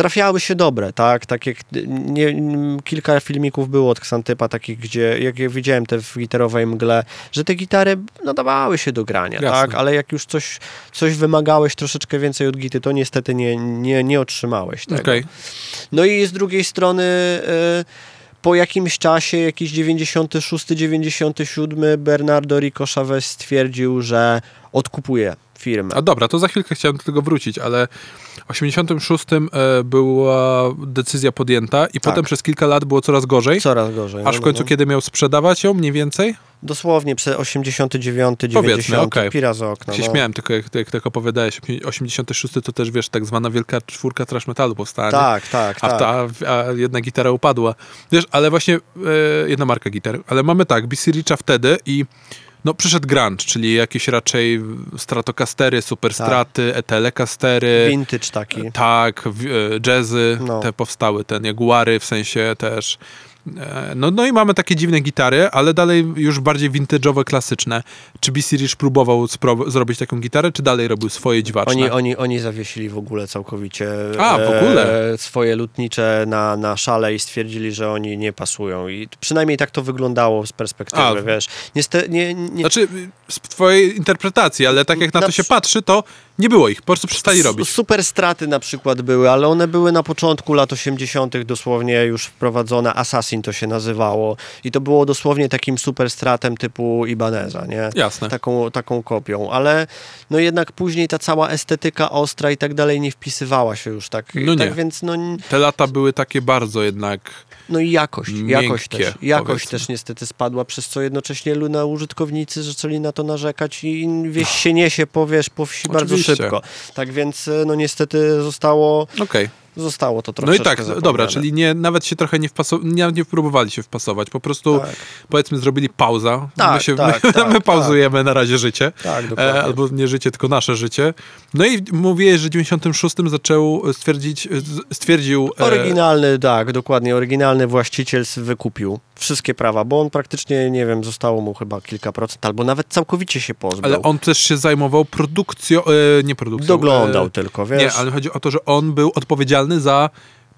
trafiały się dobre, tak, tak jak nie, kilka filmików było od Xantypa takich, gdzie, jak ja widziałem te w gitarowej mgle, że te gitary nadawały się do grania, Jasne. tak, ale jak już coś, coś wymagałeś troszeczkę więcej od gity, to niestety nie, nie, nie otrzymałeś tego. Okej. No i z drugiej strony y, po jakimś czasie, jakiś 96-97, Bernardo Rico Chavez stwierdził, że odkupuje firmę. A dobra, to za chwilkę chciałem do tego wrócić, ale w 86 e, była decyzja podjęta i potem przez kilka lat było coraz gorzej. Coraz gorzej. Aż no, w końcu, no. kiedy miał sprzedawać ją mniej więcej? Dosłownie przez 89, Powiedzmy, 90, okej. pira z okna. się no. śmiałem, tylko jak, jak tak opowiadałeś, 86 to też, wiesz, tak zwana wielka czwórka trash metalu powstała? Tak, tak, A, tak. ta, a jedna gitara upadła. Wiesz, ale właśnie e, jedna marka gitar. Ale mamy tak, BC Richa wtedy i no przyszedł grunge, czyli jakieś raczej stratokastery, superstraty, Tak. etelecastery. Vintage taki. Tak, e, jazzy No. te powstały, ten Jaguary w sensie też. E, No, no i mamy takie dziwne gitary, ale dalej już bardziej vintage'owe, klasyczne. Czy BC Rich próbował zrobić taką gitarę, czy dalej robił swoje dziwaczne? Oni, oni, oni zawiesili w ogóle całkowicie A, w ogóle? e, swoje lutnicze na, na szale i stwierdzili, że oni nie pasują. I przynajmniej tak to wyglądało z perspektywy, A. wiesz. Niestety, nie, nie, Znaczy, z twojej interpretacji, ale tak jak na Na to się patrzy, to nie było ich, po prostu przestali robić. Super straty na przykład były, ale one były na początku lat 80. dosłownie już wprowadzone. Assassin to się nazywało. I to było dosłownie takim super stratem typu Ibaneza, nie? Jasne. Taką, taką kopią, ale no jednak później ta cała estetyka ostra i tak dalej nie wpisywała się już tak. No nie. Tak więc no, Te lata były takie bardzo jednak... no i jakość, jakość Miękkie, też, jakość powiedzmy. też niestety spadła, przez co jednocześnie na użytkownicy zaczęli na to narzekać i wieś się niesie po, wiesz, po wsi bardzo Oczywiście. Szybko. Tak więc no niestety zostało Okej. Zostało to No troszeczkę i tak, zapomniane. dobra, czyli nie, nawet się trochę nie wpasowali, nie, nie próbowali się wpasować, po prostu Tak. powiedzmy zrobili pauza, Tak, my, się, tak, my, tak, my tak. pauzujemy na razie życie, Tak, dokładnie. e, albo nie życie, tylko nasze życie. No i mówiłeś, że w 96 zaczął stwierdzić, stwierdził... e, Oryginalny, tak, dokładnie. Oryginalny właściciel wykupił wszystkie prawa, bo on praktycznie, nie wiem, zostało mu chyba kilka procent, albo nawet całkowicie się pozbył. Ale on też się zajmował produkcją, e, nie produkcją. Doglądał e, tylko, wiesz? Nie, ale chodzi o to, że on był odpowiedzialny za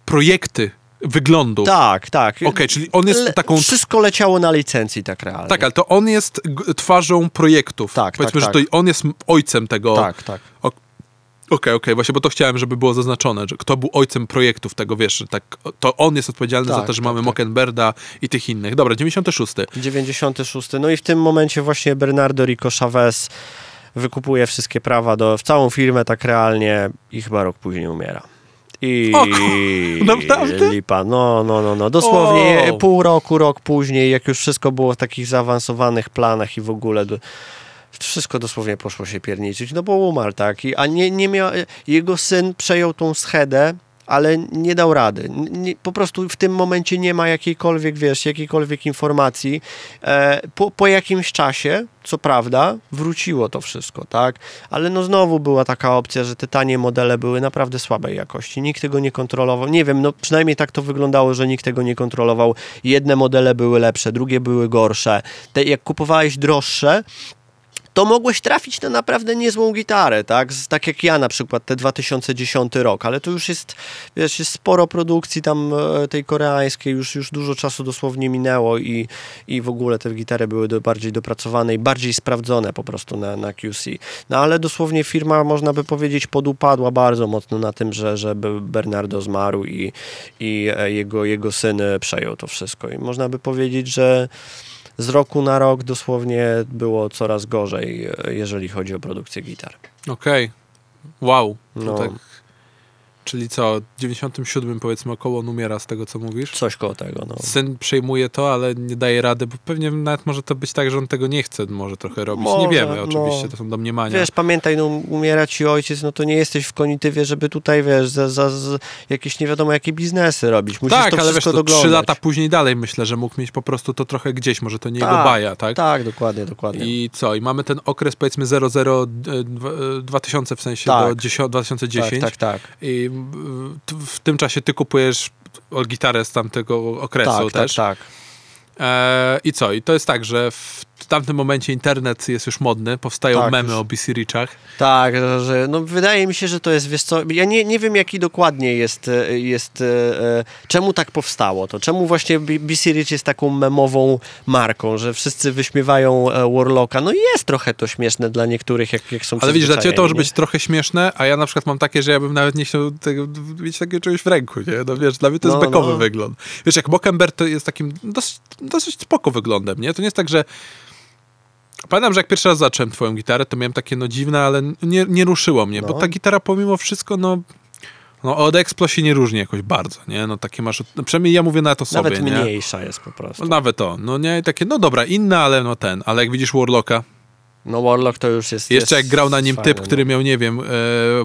projekty wyglądu. Tak, tak. Okej, czyli on jest Le- taką Wszystko leciało na licencji tak realnie. Tak, ale to on jest twarzą projektów. Tak, Powiedzmy, tak, że tak. to on jest ojcem tego. Tak, tak. Okej, okej, właśnie, bo to chciałem, żeby było zaznaczone, że kto był ojcem projektów tego, wiesz, tak, to on jest odpowiedzialny za Tak, to, że tak, mamy tak. Mockenberda i tych innych. Dobra, 96. 96. No i w tym momencie właśnie Bernardo Rico Chavez wykupuje wszystkie prawa do, w całą firmę tak realnie i chyba rok później umiera. I O naprawdę? lipa, no, no, no, no. Dosłownie pół roku, rok później, jak już wszystko było w takich zaawansowanych planach i w ogóle do, wszystko dosłownie poszło się pierniczyć, no bo umarł, tak? I, a nie, nie miał, jego syn przejął tą schedę, ale nie dał rady. Nie, po prostu w tym momencie nie ma jakiejkolwiek, wiesz, jakiejkolwiek informacji. E, po, po jakimś czasie, co prawda, wróciło to wszystko, tak? Ale no znowu była taka opcja, że te tanie modele były naprawdę słabej jakości. Nikt tego nie kontrolował. Nie wiem, no przynajmniej tak to wyglądało, że nikt tego nie kontrolował. Jedne modele były lepsze, drugie były gorsze. Te, jak kupowałeś droższe, to mogłeś trafić na naprawdę niezłą gitarę, tak? Tak jak ja na przykład, te 2010 rok, ale to już jest, wiesz, jest sporo produkcji tam e, tej koreańskiej, już, już dużo czasu dosłownie minęło i, i w ogóle te gitary były do, bardziej dopracowane i bardziej sprawdzone po prostu na, na QC. No ale dosłownie firma, można by powiedzieć, podupadła bardzo mocno na tym, że, że Bernardo zmarł i, i e, jego, jego syn przejął to wszystko. I można by powiedzieć, że z roku na rok dosłownie było coraz gorzej, e, jeżeli chodzi o produkcję gitar. Okej. Wow. To No. tak, czyli co, w 97 powiedzmy około on umiera z tego, co mówisz? Coś koło tego, no. Syn przejmuje to, ale nie daje rady, bo pewnie nawet może to być tak, że on tego nie chce może trochę robić. nie Może, wiemy no. oczywiście, to są domniemania. Wiesz, pamiętaj, no umiera ci ojciec, no to nie jesteś w konitywie, żeby tutaj, wiesz, za, za, za jakieś nie wiadomo jakie biznesy robić. Musisz tak, ale wiesz, to doglądać. trzy lata później dalej myślę, że mógł mieć po prostu to trochę gdzieś, może to nie jego Tak, baja, tak? Tak, dokładnie, dokładnie. I co? I mamy ten okres powiedzmy 00 e, dwa- e, 2000 w sensie Tak. do 10, 2010. Tak, tak, tak. I w tym czasie ty kupujesz gitarę z tamtego okresu Tak, też. tak, tak. I co? I to jest tak, że w tamtym momencie internet jest już modny, powstają Tak, memy już. o BC Richach. Tak, że no wydaje mi się, że to jest, wiesz co, ja nie, nie wiem jaki dokładnie jest, e, jest e, e, czemu tak powstało to, czemu właśnie BC Rich jest taką memową marką, że wszyscy wyśmiewają Warlocka, no jest trochę to śmieszne dla niektórych, jak, jak są Ale widzisz, dla ciebie to może być trochę śmieszne, a ja na przykład mam takie, że ja bym nawet nie chciał tego, mieć takiego czegoś w ręku, nie? No wiesz, dla mnie to jest No, bekowy no. wygląd. Wiesz, jak Mockenberg to jest takim dosyć, dosyć spoko wyglądem, nie? To nie jest tak, że Pamiętam, że jak pierwszy raz zacząłem twoją gitarę, to miałem takie no dziwne, ale nie, nie ruszyło mnie, bo No. ta gitara pomimo wszystko, no, no od Explo się nie różni jakoś bardzo, nie? No takie masz, no, przynajmniej ja mówię na to sobie, Nawet nie? mniejsza jest po prostu. No, nawet to, no nie, I takie, no dobra, inne, ale no ten, ale jak widzisz Warlocka, No Warlock to już jest... jeszcze jest jak grał na nim fajne, typ, który miał, nie wiem, e,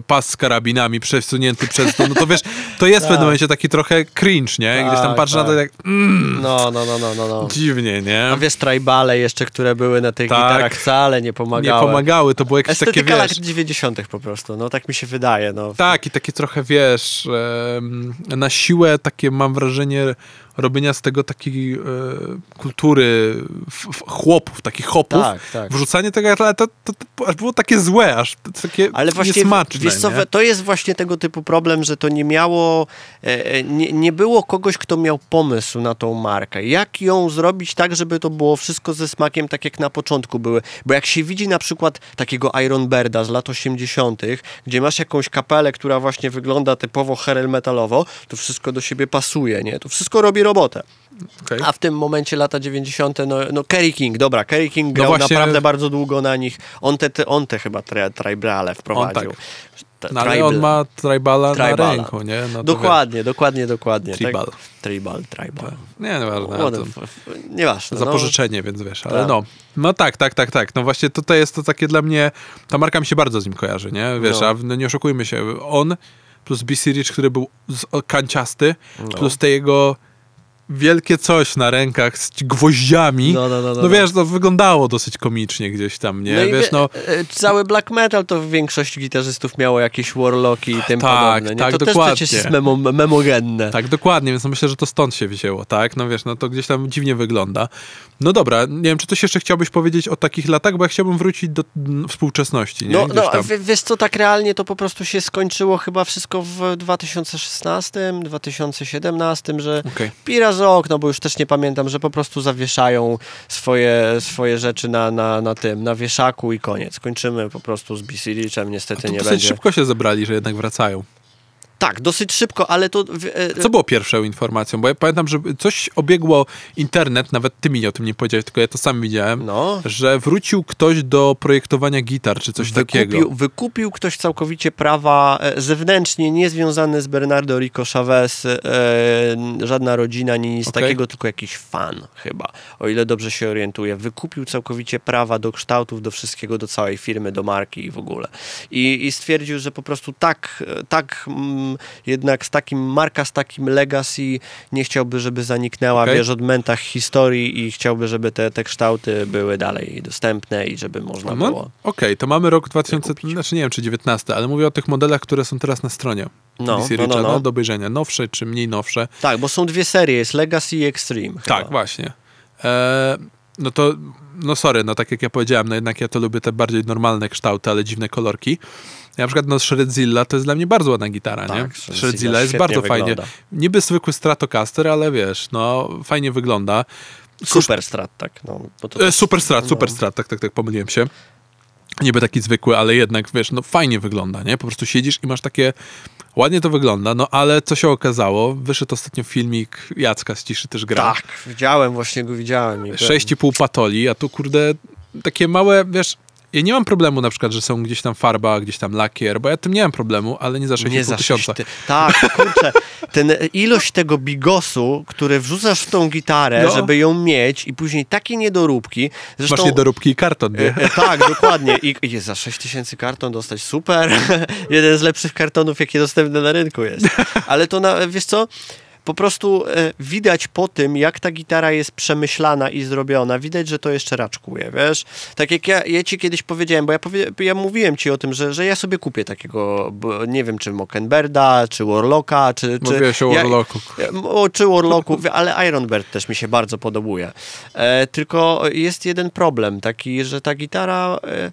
pas z karabinami przesunięty przez to, no to wiesz, to jest w Tak. pewnym momencie taki trochę cringe, nie? Gdzieś tam Tak, patrzę na to tak. tak, mm, No, no, no, no, no. no. dziwnie, nie? A wiesz, tribale jeszcze, które były na tych Tak. gitarach wcale nie Nie pomagały. pomagały, to było jakieś takie, Estetyka lat wiesz... 90. po prostu, no tak mi się wydaje, no. Tak, i takie trochę, wiesz, em, na siłę takie mam wrażenie robienia z tego takiej e, kultury f, f, chłopów, takich hopów. Tak, tak. Wrzucanie tego, ale to, to, to aż było takie złe, aż takie Ale właśnie, niesmaczne, wiesz co, nie? to jest właśnie tego typu problem, że to nie miało, e, e, nie, nie było kogoś, kto miał pomysł na tą markę. Jak ją zrobić tak, żeby to było wszystko ze smakiem, tak jak na początku były. Bo jak się widzi na przykład takiego Iron Birda z lat 80., gdzie masz jakąś kapelę, która właśnie wygląda typowo herel metalowo, to wszystko do siebie pasuje, nie? To wszystko robi robotę. Okej. A w tym momencie lata 90. no, no Kerry King, dobra, Kerry King No grał właśnie- naprawdę bardzo długo na nich. On te, te, on te chyba tri, tribale wprowadził. tak. Te- No, ale tribal- on ma tribala, Tribala. na ręku, nie? No Dokładnie, dokładnie, dokładnie. Tribal. Tak? Tribal, tribal. Wie, nie, nieważne. No, to to- Nieważne. za no. więc wiesz, ale Tak. no. No tak, tak, tak, tak. No właśnie tutaj jest to takie dla mnie, ta marka mi się bardzo z nim kojarzy, nie? Wiesz, No. a no nie oszukujmy się, on plus BC Rich, który był z, o, kanciasty, No. plus te jego wielkie coś na rękach z gwoździami. No, no, no, no, no no. wiesz, to wyglądało dosyć komicznie gdzieś tam, nie? No wiesz, wie- no... e, cały black metal to większość gitarzystów miało jakieś warlocki i tym Tak, podobne. Nie? tak, to dokładnie. też przecież jest memo, memogenne. Tak, dokładnie, więc no myślę, że to stąd się wzięło, tak? No wiesz, no to gdzieś tam dziwnie wygląda. No dobra, nie wiem, czy coś jeszcze chciałbyś powiedzieć o takich latach, bo ja chciałbym wrócić do mm, współczesności, nie? No, no w- wiesz co, tak realnie to po prostu się skończyło chyba wszystko w 2016, 2017, że Okej. Pira z ok, no bo już też nie pamiętam, że po prostu zawieszają swoje, swoje rzeczy na, na, na tym, na wieszaku i koniec. Kończymy po prostu z BC Richem, niestety nie będzie. szybko się zebrali, że jednak wracają. Tak, dosyć szybko, ale to... e, Co było pierwszą informacją? Bo ja pamiętam, że coś obiegło internet, nawet ty mi o tym nie powiedziałeś, tylko ja to sam widziałem, No, że wrócił ktoś do projektowania gitar, czy coś takiego. Wykupił, wykupił ktoś całkowicie prawa e, zewnętrznie, niezwiązane z Bernardo Rico Chavez, e, żadna rodzina, ani nic Okej. takiego, tylko jakiś fan chyba, o ile dobrze się orientuję. Wykupił całkowicie prawa do kształtów, do wszystkiego, do całej firmy, do marki i w ogóle. I, i stwierdził, że po prostu tak, e, tak jednak z takim, marka z takim legacy nie chciałby, żeby zaniknęła, Okej. wiesz, odmętach historii i chciałby, żeby te, te kształty były dalej dostępne i żeby można No, było... Okej, to mamy rok 2000, Wykupić. znaczy nie wiem czy 19, ale mówię o tych modelach, które są teraz na stronie. No, DC no, Richa, no, no. do obejrzenia. Nowsze czy mniej nowsze. Tak, bo są dwie serie, jest Legacy i Extreme. Tak, chyba. właśnie. E, no to, no sorry, no tak jak ja powiedziałem, no jednak ja to lubię te bardziej normalne kształty, ale dziwne kolorki. Ja na przykład no Shredzilla to jest dla mnie bardzo ładna gitara, Tak, nie? Shredzilla Shredzilla jest bardzo fajnie. wygląda. Niby zwykły Stratocaster, ale wiesz, no fajnie wygląda. Super strat, tak. No, E, też- Superstrat, no. Superstrat, tak, tak, tak, pomyliłem się. Niby taki zwykły, ale jednak, wiesz, no fajnie wygląda, nie? Po prostu siedzisz i masz takie, ładnie to wygląda, no ale co się okazało, wyszedł ostatnio filmik Jacka z Ciszy też gra. Tak, widziałem, właśnie go widziałem. i- 6,5 patoli, a tu kurde, takie małe, wiesz, ja nie mam problemu na przykład, że są gdzieś tam farba, gdzieś tam lakier, bo ja tym nie mam problemu, ale nie za 6,5 Nie za tysiąca. ty- Tak, kurczę, ten ilość tego bigosu, który wrzucasz w tą gitarę, No. żeby ją mieć i później takie niedoróbki. Zresztą, Masz niedoróbki i karton, nie? E, e, tak, dokładnie. I, I za 6 tysięcy karton dostać, super. Jeden z lepszych kartonów, jakie dostępne na rynku jest. Ale to, na, wiesz co, po prostu e, widać po tym, jak ta gitara jest przemyślana i zrobiona, widać, że to jeszcze raczkuje, wiesz? Tak jak ja, ja ci kiedyś powiedziałem, bo ja, powie, ja mówiłem ci o tym, że, że ja sobie kupię takiego, nie wiem, czy Mockenberda, czy Warlocka, czy... czy Mówiłeś o ja- Warlocku. o, czy Warlocku, ale Iron Bird też mi się bardzo podobuje. E, tylko jest jeden problem taki, że ta gitara e,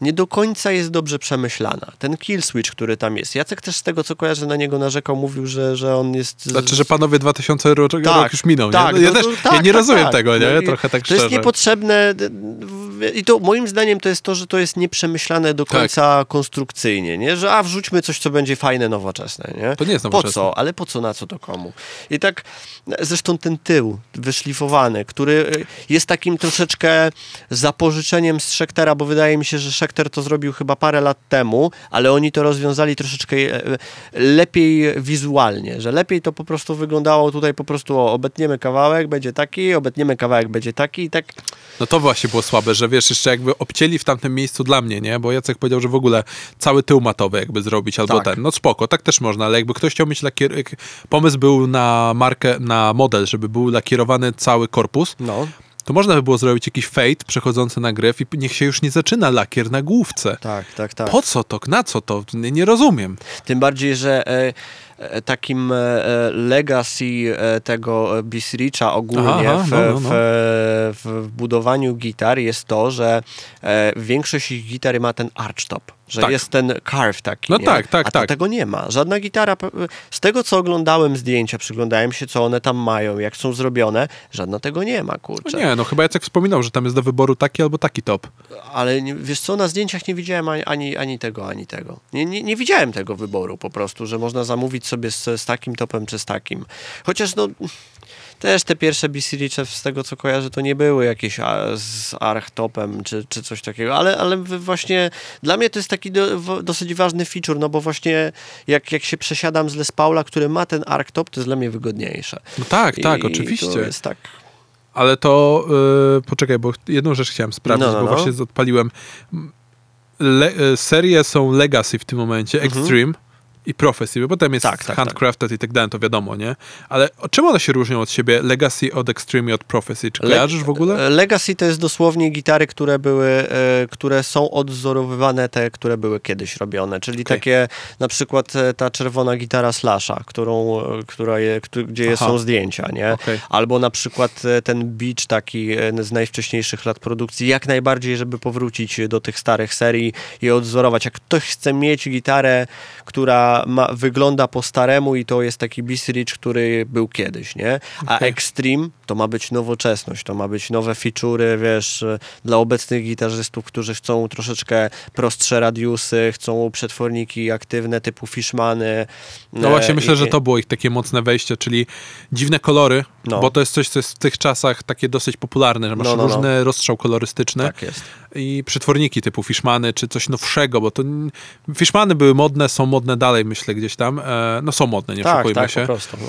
nie do końca jest dobrze przemyślana. Ten kill switch, który tam jest. Jacek też z tego, co kojarzę, na niego narzekał, mówił, że, że on jest... Znaczy, że panowie 2000 rok, Tak, rok już minął, tak, nie? No, ja no też, to- ja tak, nie tak, rozumiem tak. tego, nie? No Ja trochę tak To szczerze. jest niepotrzebne i to moim zdaniem to jest to, że to jest nieprzemyślane do Tak. końca konstrukcyjnie, nie? Że a wrzućmy coś, co będzie fajne, nowoczesne, nie? To nie jest Po nowoczesne. co? Ale po co, na co to komu? I tak zresztą ten tył wyszlifowany, który jest takim troszeczkę zapożyczeniem z Schechtera, bo wydaje mi się, że Schechter to zrobił chyba parę lat temu, ale oni to rozwiązali troszeczkę e, lepiej wizualnie, że lepiej to po prostu wyglądało tutaj po prostu o, obetniemy kawałek, będzie taki, obetniemy kawałek, będzie taki i tak No to właśnie było słabe, że wiesz, jeszcze jakby obcięli w tamtym miejscu dla mnie, nie? Bo Jacek powiedział, że w ogóle cały tył matowy jakby zrobić, albo Tak. ten. No spoko, tak też można, ale jakby ktoś chciał mieć lakier... pomysł był na markę, na model, żeby był lakierowany cały korpus, no, to można by było zrobić jakiś fade przechodzący na gryf i niech się już nie zaczyna lakier na główce. tak, tak, tak. Po co to? Na co to? Nie, nie rozumiem. Tym bardziej, że e, e, takim e, e, legacy e, tego BC Richa ogólnie Aha, w, no, no, no. W, w budowaniu gitar jest to, że większość ich gitar ma ten archtop, że Tak. jest ten carve taki. No nie? tak, tak, A tak. tego nie ma. Żadna gitara, z tego co oglądałem zdjęcia, przyglądałem się, co one tam mają, jak są zrobione, żadna tego nie ma, No kurczę. nie, no chyba Jacek wspominał, że tam jest do wyboru taki albo taki top. Ale nie, wiesz co, na zdjęciach nie widziałem ani, ani, ani tego, ani tego. Nie, nie, nie widziałem tego wyboru po prostu, że można zamówić sobie z, z takim topem czy z takim. Chociaż no, też te pierwsze BC Riche z tego co kojarzę, to nie były jakieś z arch topem czy, czy coś takiego, ale, ale właśnie dla mnie to jest taki do, dosyć ważny feature, no bo właśnie jak, jak się przesiadam z Les Paula, który ma ten arch top, to jest dla mnie wygodniejsze. No tak, tak, I oczywiście. To jest tak. Ale to yy, poczekaj, bo jedną rzecz chciałem sprawdzić, No, no, bo no. właśnie odpaliłem. Le, y, serie są Legacy w tym momencie, Mhm. I Prophecy, bo potem jest Tak, tak, Handcrafted i tak dalej, to wiadomo, nie? Ale czym one się różnią od siebie? Legacy od Extreme i od Prophecy? Czy Le- kojarzysz w ogóle? E, Legacy to jest dosłownie gitary, które były, e, które są odzorowywane te, które były kiedyś robione, czyli Okej. takie na przykład e, ta czerwona gitara Slasha, którą, e, która je, gdzie Aha. są zdjęcia, nie? Okej. Albo na przykład ten beach taki z najwcześniejszych lat produkcji, jak najbardziej, żeby powrócić do tych starych serii i odzorować. Jak ktoś chce mieć gitarę, która ma, wygląda po staremu i to jest taki Beast Rich, który był kiedyś, nie? A Okej. Extreme to ma być nowoczesność, to ma być nowe feature'y, wiesz, dla obecnych gitarzystów, którzy chcą troszeczkę prostsze radiusy, chcą przetworniki aktywne typu Fishmany. No e, właśnie, myślę, i- że to było ich takie mocne wejście, czyli dziwne kolory, No. bo to jest coś, co jest w tych czasach takie dosyć popularne, że masz No, no, no. różny rozstrzał kolorystyczny Tak jest. I przetworniki typu Fishmany, czy coś nowszego, bo to Fishmany były modne, są modne dalej, myślę, gdzieś tam. E, no są modne, nie Tak, oszukujmy tak, się. po prostu. No.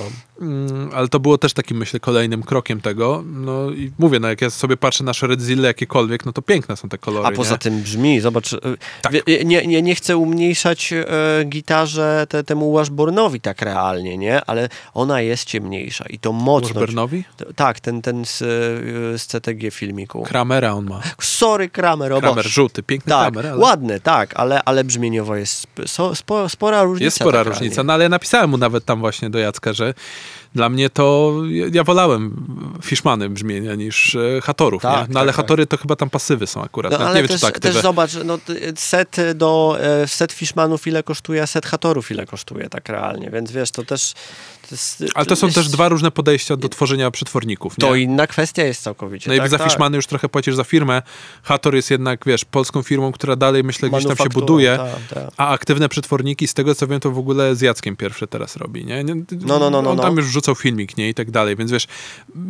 Mm, ale to było też takim, myślę, kolejnym krokiem tego. No i mówię, no jak ja sobie patrzę na Redzille jakiekolwiek, no to piękne są te kolory, A poza nie? tym brzmi, zobacz, e, Tak. wie- nie, nie, nie chcę umniejszać e, gitarze te, temu Washburnowi tak realnie, nie? Ale ona jest ciemniejsza i to mocno. Washburnowi? Tak, ten, ten z, e, z CTG filmiku. Kramera on ma. Sorry, Kramer, Kramer Boże. żółty, piękny Tak, Kramer, ale... ładny, tak, ale, ale brzmieniowo jest sp- so, spo, spora różnica. Jest spora różnica, no ale ja napisałem mu nawet tam właśnie do Jacka, że dla mnie to, ja, wolałem Fishmany brzmienia niż e, Hatorów, Tak, nie? No tak, ale tak. Hatory to chyba tam pasywy są akurat, No, ale nie wiem też, czy to aktywy. też zobacz, no, set do e, set Fishmanów ile kosztuje, a set Hatorów ile kosztuje tak realnie, więc wiesz, to też... To jest, Ale to są jest, też dwa różne podejścia do tworzenia przetworników, nie? To inna kwestia jest całkowicie. No i tak, za tak. Fishmany już trochę płacisz za firmę. Hator jest jednak, wiesz, polską firmą, która dalej, myślę, gdzieś tam się buduje. tak, tak. A aktywne przetworniki, z tego co wiem, to w ogóle z Jackiem pierwsze teraz robi, nie? nie No, no, no, no, On tam no. już filmik, nie? I tak dalej, więc wiesz,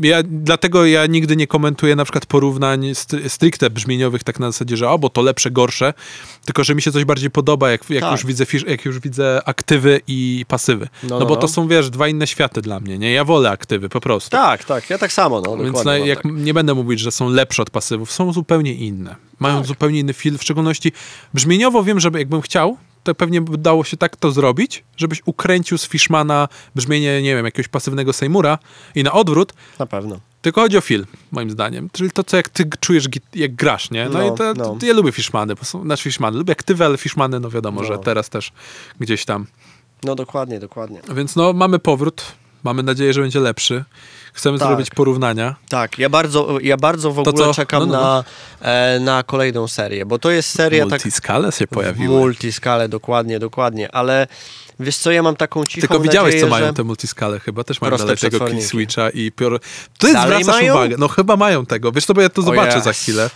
ja, dlatego ja nigdy nie komentuję na przykład porównań stry- stricte brzmieniowych, tak na zasadzie, że o, bo to lepsze, gorsze, tylko, że mi się coś bardziej podoba, jak, jak, Tak. już, widzę, jak już widzę aktywy i pasywy. No, No, no, bo no. to są, wiesz, dwa inne światy dla mnie, nie? Ja wolę aktywy, po prostu. Tak, tak, ja tak samo, no, Więc na, mam jak tak. nie będę mówić, że są lepsze od pasywów, są zupełnie inne. Mają Tak. zupełnie inny feel, w szczególności brzmieniowo wiem, że jakbym chciał, to pewnie dało się tak to zrobić, żebyś ukręcił z Fishmana brzmienie, nie wiem, jakiegoś pasywnego Seymoura i na odwrót, Na pewno. tylko chodzi o feel, moim zdaniem. Czyli to, co jak ty czujesz, jak grasz, nie? No, No, i to, no. to ja lubię Fishmany, bo są, znaczy Fishmany, lubię aktywy, ale Fishmany, no wiadomo, No. że teraz też gdzieś tam. No dokładnie, dokładnie. Więc no, mamy powrót, mamy nadzieję, że będzie lepszy. Chcemy Tak. zrobić porównania. Tak, ja bardzo, ja bardzo w To ogóle co? czekam No, no, Na, e, na kolejną serię, bo to jest seria tak Multiskale się pojawiły. multiskale, dokładnie, dokładnie, ale wiesz co, ja mam taką cichą Tylko widziałeś, nadzieję, co mają że... te multiskale chyba, też mają dalej tego key switcha i pior... Ty Dalej zwracasz mają? uwagę, no chyba mają tego, wiesz to, bo ja to O zobaczę jes. za chwilę.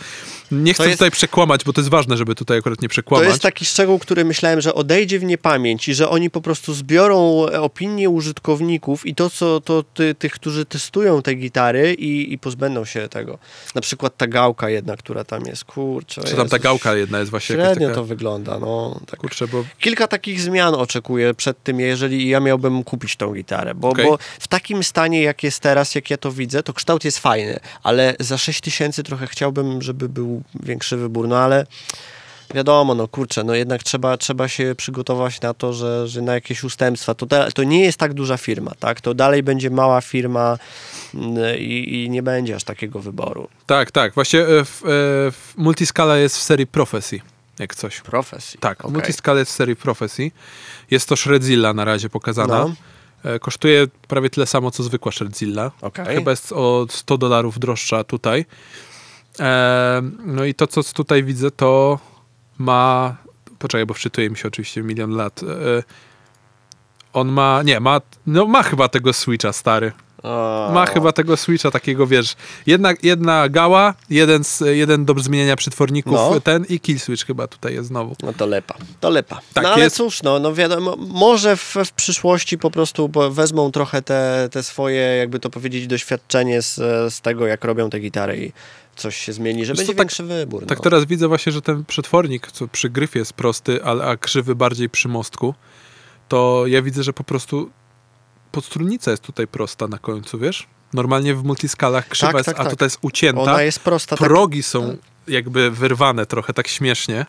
Nie chcę jest- tutaj przekłamać, bo to jest ważne, żeby tutaj akurat nie To przekłamać. jest taki szczegół, który myślałem, że odejdzie w niepamięć i że oni po prostu zbiorą opinie użytkowników i to, co to ty, tych, którzy testują te gitary i, i pozbędą się tego. Na przykład ta gałka jedna, która tam jest, kurczę. Czy tam ta Jezus, gałka jedna jest właśnie Średnio taka... to wygląda, no. Tak. Kurczę, bo Kilka takich zmian oczekuję przed tym, jeżeli ja miałbym kupić tą gitarę, bo, Okej. bo w takim stanie, jak jest teraz, jak ja to widzę, to kształt jest fajny, ale za 6 tysięcy trochę chciałbym, żeby był większy wybór, no ale wiadomo, no kurczę, no jednak trzeba, trzeba się przygotować na to, że, że na jakieś ustępstwa. To, da- to nie jest tak duża firma, tak? To dalej będzie mała firma mm, i, i nie będzie aż takiego wyboru. tak, tak, właśnie e, w, e, w Multiskala jest w serii Prophecy, jak coś. Profesji. Tak, Okej. Multiskala jest w serii Prophecy. Jest to Shredzilla na razie pokazana. No. E, Kosztuje prawie tyle samo, co zwykła Shredzilla. Okej. Chyba jest o 100 dolarów droższa tutaj. No i to, co tutaj widzę, to ma... Poczekaj, bo wczytuje mi się oczywiście milion lat. E, on ma... Nie, ma... No ma chyba tego Switcha, stary. O, Ma chyba tego Switcha takiego, wiesz, jedna, jedna gała, jeden, z, jeden do zmieniania przetworników, No. ten i kill switch chyba tutaj jest znowu. No to lepa, to lepa. Tak no ale jest. cóż, no, no wiadomo, może w, w przyszłości po prostu wezmą trochę te, te swoje, jakby to powiedzieć, doświadczenie z, z tego, jak robią te gitary i coś się zmieni, że Wiesz będzie tak- większy wybór. Tak no. teraz widzę właśnie, że ten przetwornik, co przy gryfie jest prosty, ale a krzywy bardziej przy mostku, to ja widzę, że po prostu podstrunnica jest tutaj prosta na końcu, wiesz? Normalnie w multiskalach krzywa Tak, jest, tak, a tak. tutaj jest ucięta. Ona jest prosta. Tak, Progi są jakby wyrwane trochę tak śmiesznie.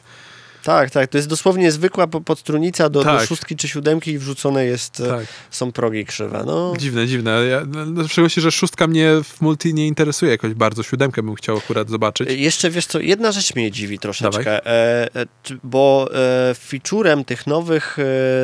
Tak, tak, to jest dosłownie zwykła po- podstrunica do, do Tak. szóstki czy siódemki i wrzucone jest, e, Tak. są progi krzywe. No, Dziwne, dziwne. Ja, no, w szczególności, że szóstka mnie w multi nie interesuje jakoś bardzo. Siódemkę bym chciał akurat zobaczyć. Jeszcze wiesz co, jedna rzecz mnie dziwi troszeczkę, e, e, bo e, featurem tych nowych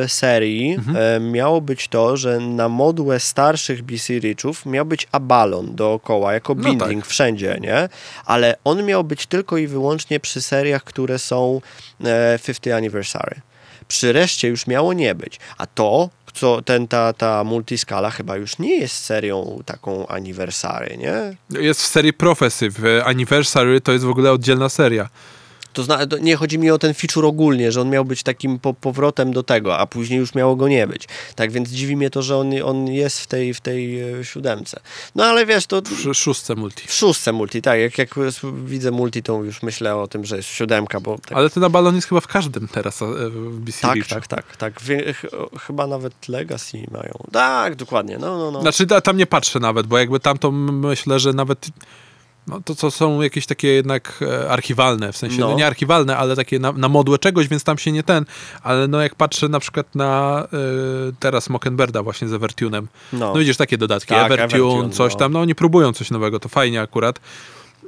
e, serii Mhm. e, miało być to, że na modłę starszych BC Richów miał być abalon dookoła, jako No binding wszędzie, nie? Ale on miał być tylko i wyłącznie przy seriach, które są e, 50 Anniversary. Przy reszcie już miało nie być. A to, co ten, ta, ta multiskala chyba już nie jest serią taką anniversary, nie? Jest w serii Prophecy. W Anniversary to jest w ogóle oddzielna seria. To zna, to nie chodzi mi o ten feature ogólnie, że on miał być takim po, powrotem do tego, a później już miało go nie być. Tak więc dziwi mnie to, że on, on jest w tej, w tej e, siódemce. No ale wiesz, to W szóstce multi. w szóstce multi, tak, jak, jak widzę multi, to już myślę o tym, że jest siódemka, bo tak, Ale ten balon jest chyba w każdym teraz e, w BC tak, tak, tak, tak. Chyba nawet Legacy mają. Tak, dokładnie, no, no, no. Znaczy tam nie patrzę nawet, bo jakby tam to m- myślę, że nawet no, to co są jakieś takie jednak e, archiwalne, w sensie, no, No. nie archiwalne, ale takie na, na modłę czegoś, więc tam się nie ten, ale no jak patrzę na przykład na e, teraz Mockenberda właśnie z Evertune'em, no. no. widzisz takie dodatki, Tak, Evertune, Evertune, coś no. tam, no oni próbują coś nowego, to fajnie akurat.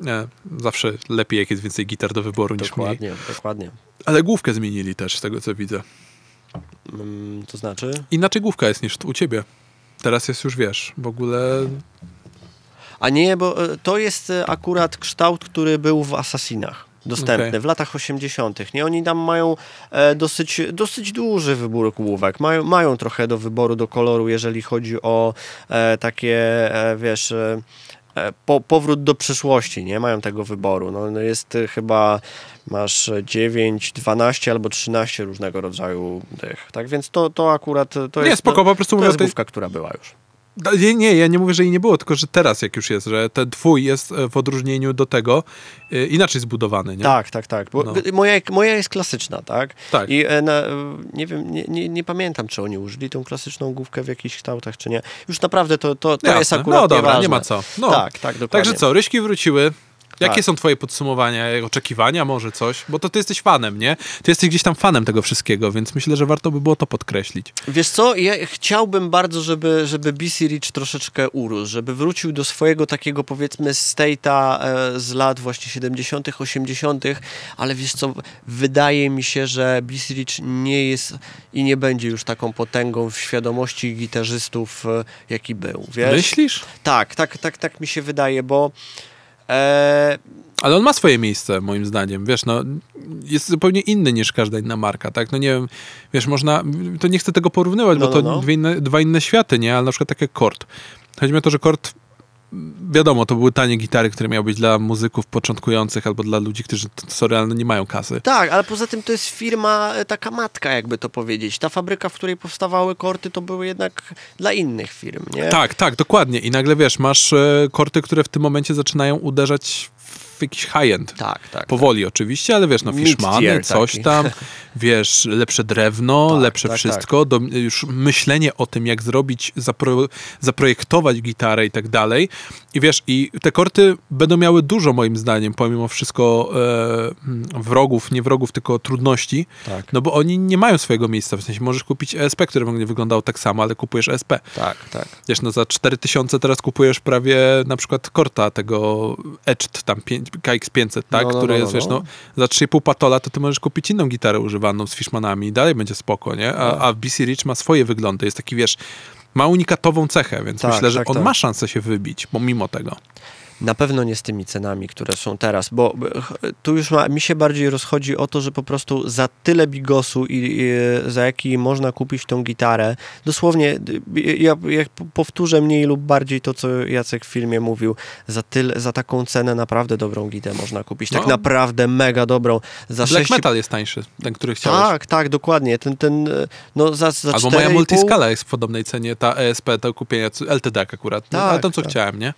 E, zawsze lepiej jak jest więcej gitar do wyboru niż mniej. Dokładnie, dokładnie. Ale główkę zmienili też, z tego co widzę. Mm, to znaczy? Inaczej główka jest niż u ciebie. Teraz jest już, wiesz, w ogóle A nie, bo e, to jest e, akurat kształt, który był w Assassinach. Dostępny Okej. w latach 80. Nie, oni tam mają e, dosyć, dosyć duży wybór główek. Mają, mają trochę do wyboru, do koloru, jeżeli chodzi o e, takie, e, wiesz, e, po, powrót do przyszłości. Nie mają tego wyboru. No, no jest chyba masz e, 9, 12 albo 13 różnego rodzaju tych. Tak więc to, to akurat to Nie, jest, spoko, po prostu to mówię o jest tej- główka, która była już. Nie, nie, ja nie mówię, że jej nie było, tylko że teraz jak już jest, że ten twój jest e, w odróżnieniu do tego e, inaczej zbudowany, nie? Tak, tak, tak. No. moja, moja jest klasyczna, tak? Tak. I e, na, nie wiem, nie, nie, nie pamiętam, czy oni użyli tą klasyczną główkę w jakichś kształtach, czy nie. Już naprawdę to, to, to Jasne. jest akurat No dobra, nieważne. nie ma co. No. Tak, tak, dokładnie. Także co, Ryśki wróciły. Jakie Tak. są twoje podsumowania, oczekiwania, może coś? Bo to ty jesteś fanem, nie? Ty jesteś gdzieś tam fanem tego wszystkiego, więc myślę, że warto by było to podkreślić. Wiesz co, ja chciałbym bardzo, żeby, żeby BC Rich troszeczkę urósł, żeby wrócił do swojego takiego powiedzmy state'a e, z lat właśnie 70., 80., ale wiesz co, wydaje mi się, że BC Rich nie jest i nie będzie już taką potęgą w świadomości gitarzystów, e, jaki był. Wiesz? Myślisz? Tak, tak, tak, tak mi się wydaje, bo e, Ale on ma swoje miejsce, moim zdaniem. Wiesz, no, jest zupełnie inny niż każda inna marka, tak? No nie wiem, wiesz, można, to nie chcę tego porównywać, No, bo to no, no. Dwie inne, dwa inne światy, nie? Ale na przykład tak jak Kord. Chodzi mi o to, że Kord, wiadomo, to były tanie gitary, które miały być dla muzyków początkujących albo dla ludzi, którzy, sorry, ale nie mają kasy. tak, ale poza tym to jest firma, e, taka matka, jakby to powiedzieć. Ta fabryka, w której powstawały korty, to były jednak dla innych firm, nie? Tak, tak, dokładnie. I nagle, wiesz, masz e, korty, które w tym momencie zaczynają uderzać jakiś high-end. tak, tak. Powoli oczywiście, ale wiesz, no Fishmany, coś taki. tam, wiesz, lepsze drewno, Tak, lepsze tak, wszystko, Do, już myślenie o tym, jak zrobić, zapro, zaprojektować gitarę i tak dalej. I wiesz, i te korty będą miały dużo moim zdaniem, pomimo wszystko e, wrogów, nie wrogów, tylko trudności, tak, no bo oni nie mają swojego miejsca, w sensie możesz kupić ESP, które będzie wyglądało tak samo, ale kupujesz ESP. tak, tak. Wiesz, no za 4000 teraz kupujesz prawie na przykład korta tego Etched tam 5, KX500, tak, No, no, który no, jest, no, wiesz, no. no za 3,5 patola to ty możesz kupić inną gitarę używaną z Fishmanami i dalej będzie spoko, nie? A, Tak. a BC Rich ma swoje wyglądy, jest taki, wiesz, ma unikatową cechę, więc Tak, myślę, że tak, on tak. ma szansę się wybić, pomimo tego. Na pewno nie z tymi cenami, które są teraz, bo tu już ma, mi się bardziej rozchodzi o to, że po prostu za tyle bigosu i, i za jaki można kupić tą gitarę, dosłownie, y, ja, ja p- powtórzę mniej lub bardziej to, co Jacek w filmie mówił, za, tyle, za taką cenę naprawdę dobrą gitarę można kupić, tak No. naprawdę mega dobrą. Za Black 6, Metal jest tańszy, ten, który chciałeś. Tak, tak, dokładnie, ten, ten, y, no za, za Albo moja 4,5 multiskala jest w podobnej cenie, ta ESP do kupienia, LTD akurat, no, Tak, ale to co tak. chciałem, nie?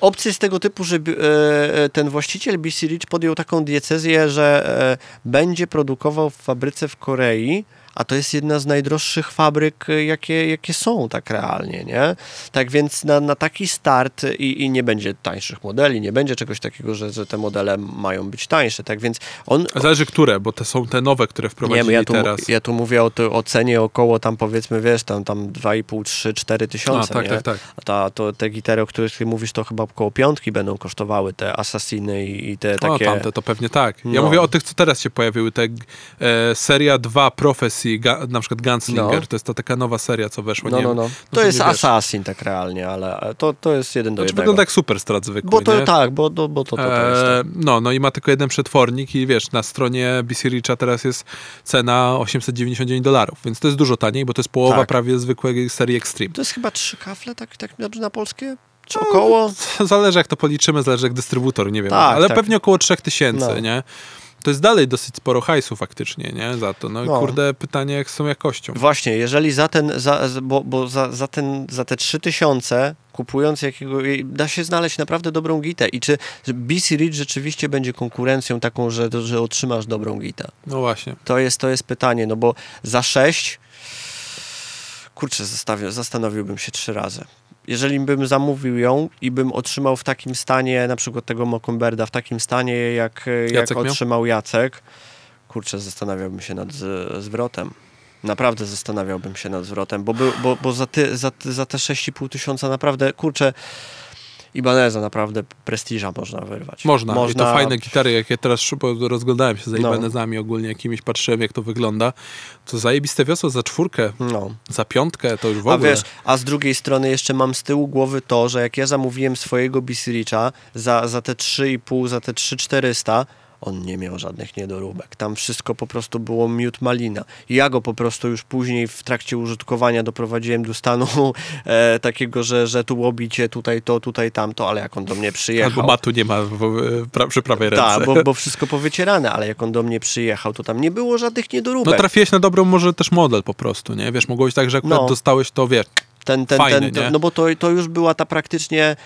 Opcje z tego typu, że e, e, ten właściciel BC Rich podjął taką diecezję, że e, będzie produkował w fabryce w Korei a to jest jedna z najdroższych fabryk, y, jakie, jakie są tak realnie, nie? Tak więc na, na taki start i, i nie będzie tańszych modeli, nie będzie czegoś takiego, że, że te modele mają być tańsze, tak więc on... Zależy które, bo te są te nowe, które Nie, wprowadzili ja tu, teraz. ja tu mówię o, o cenie około tam powiedzmy, wiesz, tam, tam 2,5, 3, 4 A, tysiące, tak, nie? tak, tak. A ta, to, te gitary, o których ty mówisz, to chyba około piątki będą kosztowały, te Assassiny i, i te O, takie... tamte to pewnie tak. Ja No. mówię o tych, co teraz się pojawiły. Te e, seria 2 Prophecy, ga, na przykład Gunslinger, No. to jest ta taka nowa seria, co weszła. No, no, no. no To jest. Assassin tak realnie, ale to, to jest jeden do Znaczy jednego. wygląda jak super strat zwykły, Bo to nie? tak, bo, bo, bo to, to, to jest. E, no, no i ma tylko jeden przetwornik i wiesz, na stronie BC Richa teraz jest cena 899 dolarów, więc to jest dużo taniej, bo to jest połowa Tak. prawie zwykłej serii Extreme. To jest chyba trzy kafle, tak, tak dobrze na polskie? Czy około? Zależy jak to policzymy, zależy jak dystrybutor, nie wiem, Tak, ale tak. pewnie około 3000, No. nie? To jest dalej dosyć sporo hajsu faktycznie, nie? Za to. No, i No. kurde, pytanie jak z tą jakością. Właśnie, jeżeli za ten, za, bo, bo za, za, ten, za te 3000 kupując jakiego, da się znaleźć naprawdę dobrą gitę i czy BC Rich rzeczywiście będzie konkurencją taką, że, że otrzymasz dobrą gitę? No właśnie. To jest, to jest pytanie, no bo za 6 kurczę, zastanowiłbym się trzy razy. Jeżeli bym zamówił ją i bym otrzymał w takim stanie, na przykład tego Mockingbirda w takim stanie, jak, jak Jacek miał? otrzymał Jacek, kurczę, zastanawiałbym się nad z, zwrotem. Naprawdę zastanawiałbym się nad zwrotem, bo, był, bo, bo za, ty, za, za te 6,5 tysiąca naprawdę, kurczę, Ibaneza naprawdę prestiża można wyrwać. Można. I to fajne gitary, jak ja teraz szybko rozglądałem się za No. Ibanezami ogólnie jakimiś, patrzyłem jak to wygląda, to zajebiste wiosło za czwórkę, No. za piątkę, to już w A ogóle. wiesz, a z drugiej strony jeszcze mam z tyłu głowy to, że jak ja zamówiłem swojego BC Richa za, za te 3,5, za te 3,400, on nie miał żadnych niedoróbek. Tam wszystko po prostu było miód malina. I ja go po prostu już później w trakcie użytkowania doprowadziłem do stanu e, takiego, że, że tu łobicie, tutaj to, tutaj tamto, ale jak on do mnie przyjechał... Albo matu nie ma w, w, pra, przy prawej ręce. Tak, bo, bo wszystko powycierane, ale jak on do mnie przyjechał, to tam nie było żadnych niedoróbek. No trafiłeś na dobrą może też model po prostu, nie? Wiesz, mogło być tak, że akurat No. dostałeś to, wiesz, ten, ten, Fajny, ten, nie? no bo to, to już była ta praktycznie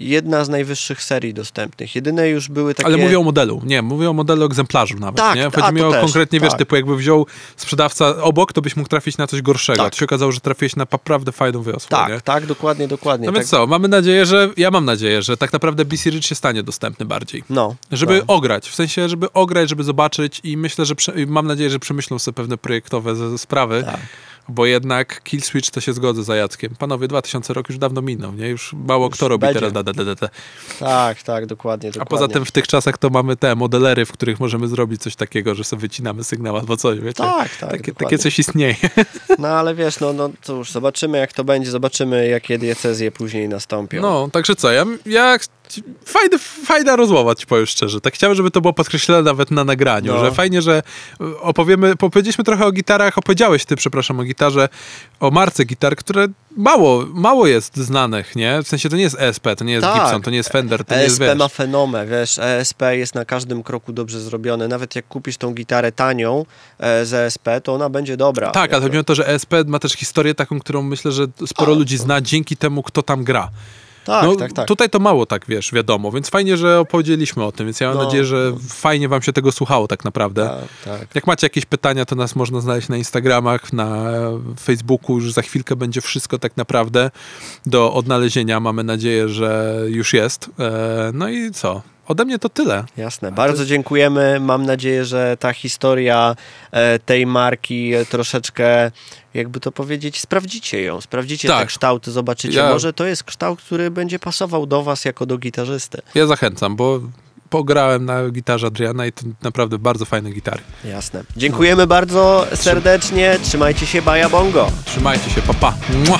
jedna z najwyższych serii dostępnych. Jedyne już były takie... ale mówię o modelu, nie, mówię o modelu egzemplarzu nawet, Tak, nie? a, Chodzi mi to o też, konkretnie, wiesz, tak. typu jakby wziął sprzedawca obok, to byś mógł trafić na coś gorszego. Tak. To się okazało, że trafiłeś na naprawdę fajną wiosłę, Tak, nie? tak, dokładnie, dokładnie. No tak, więc co, mamy nadzieję, że, ja mam nadzieję, że tak naprawdę BC Rich się stanie dostępny bardziej. No, Żeby no. ograć, w sensie, żeby ograć, żeby zobaczyć i myślę, że prze, mam nadzieję, że przemyślą sobie pewne projektowe sprawy, Tak. Bo jednak Kill Switch to się zgodzę za Jackiem. Panowie, 2000 rok już dawno minął, nie? Już mało Już kto robi będzie. teraz da, da, da, da, tak, tak, dokładnie, A dokładnie. poza tym w tych czasach to mamy te modelery, w których możemy zrobić coś takiego, że sobie wycinamy sygnał albo coś, wiecie? Tak, tak, Takie, takie coś istnieje. No ale wiesz, no, no cóż, zobaczymy jak to będzie, zobaczymy jakie diecezje później nastąpią. No, także co, ja, ja fajny, fajna rozmowa, ci powiem szczerze. Tak chciałem, żeby to było podkreślone nawet na nagraniu, No. że fajnie, że y, opowiemy, opowiedzieliśmy trochę o gitarach, opowiedziałeś ty, przepraszam, o gitarze, o marce gitar, które mało, mało jest znanych, nie? W sensie to nie jest ESP, to nie jest Tak. Gibson, to nie jest Fender, to nie jest, ESP wiesz... ma fenomę, wiesz, ESP jest na każdym kroku dobrze zrobione. Nawet jak kupisz tą gitarę tanią e, z ESP, to ona będzie dobra. Tak, ale chodzi o to, że ESP ma też historię taką, którą myślę, że sporo A, ludzi zna dzięki temu, kto tam gra. Tak, no, tak, tak. Tutaj to mało tak, wiesz, wiadomo, więc fajnie, że opowiedzieliśmy o tym, więc ja mam No, nadzieję, że no. fajnie wam się tego słuchało tak naprawdę. tak, tak. Jak macie jakieś pytania, to nas można znaleźć na Instagramach, na Facebooku. Już za chwilkę będzie wszystko tak naprawdę do odnalezienia. Mamy nadzieję, że już jest. E, No i co? Ode mnie to tyle. Jasne. Bardzo dziękujemy. Mam nadzieję, że ta historia e, tej marki troszeczkę, jakby to powiedzieć, sprawdzicie ją. Sprawdzicie Tak. te kształty, zobaczycie. Ja- Może to jest kształt, który będzie pasował do was jako do gitarzysty. Ja zachęcam, bo pograłem na gitarze Adriana i to naprawdę bardzo fajne gitary. Jasne. Dziękujemy bardzo serdecznie. Trzymajcie się, Baja Bongo. Trzymajcie się, papa. Pa.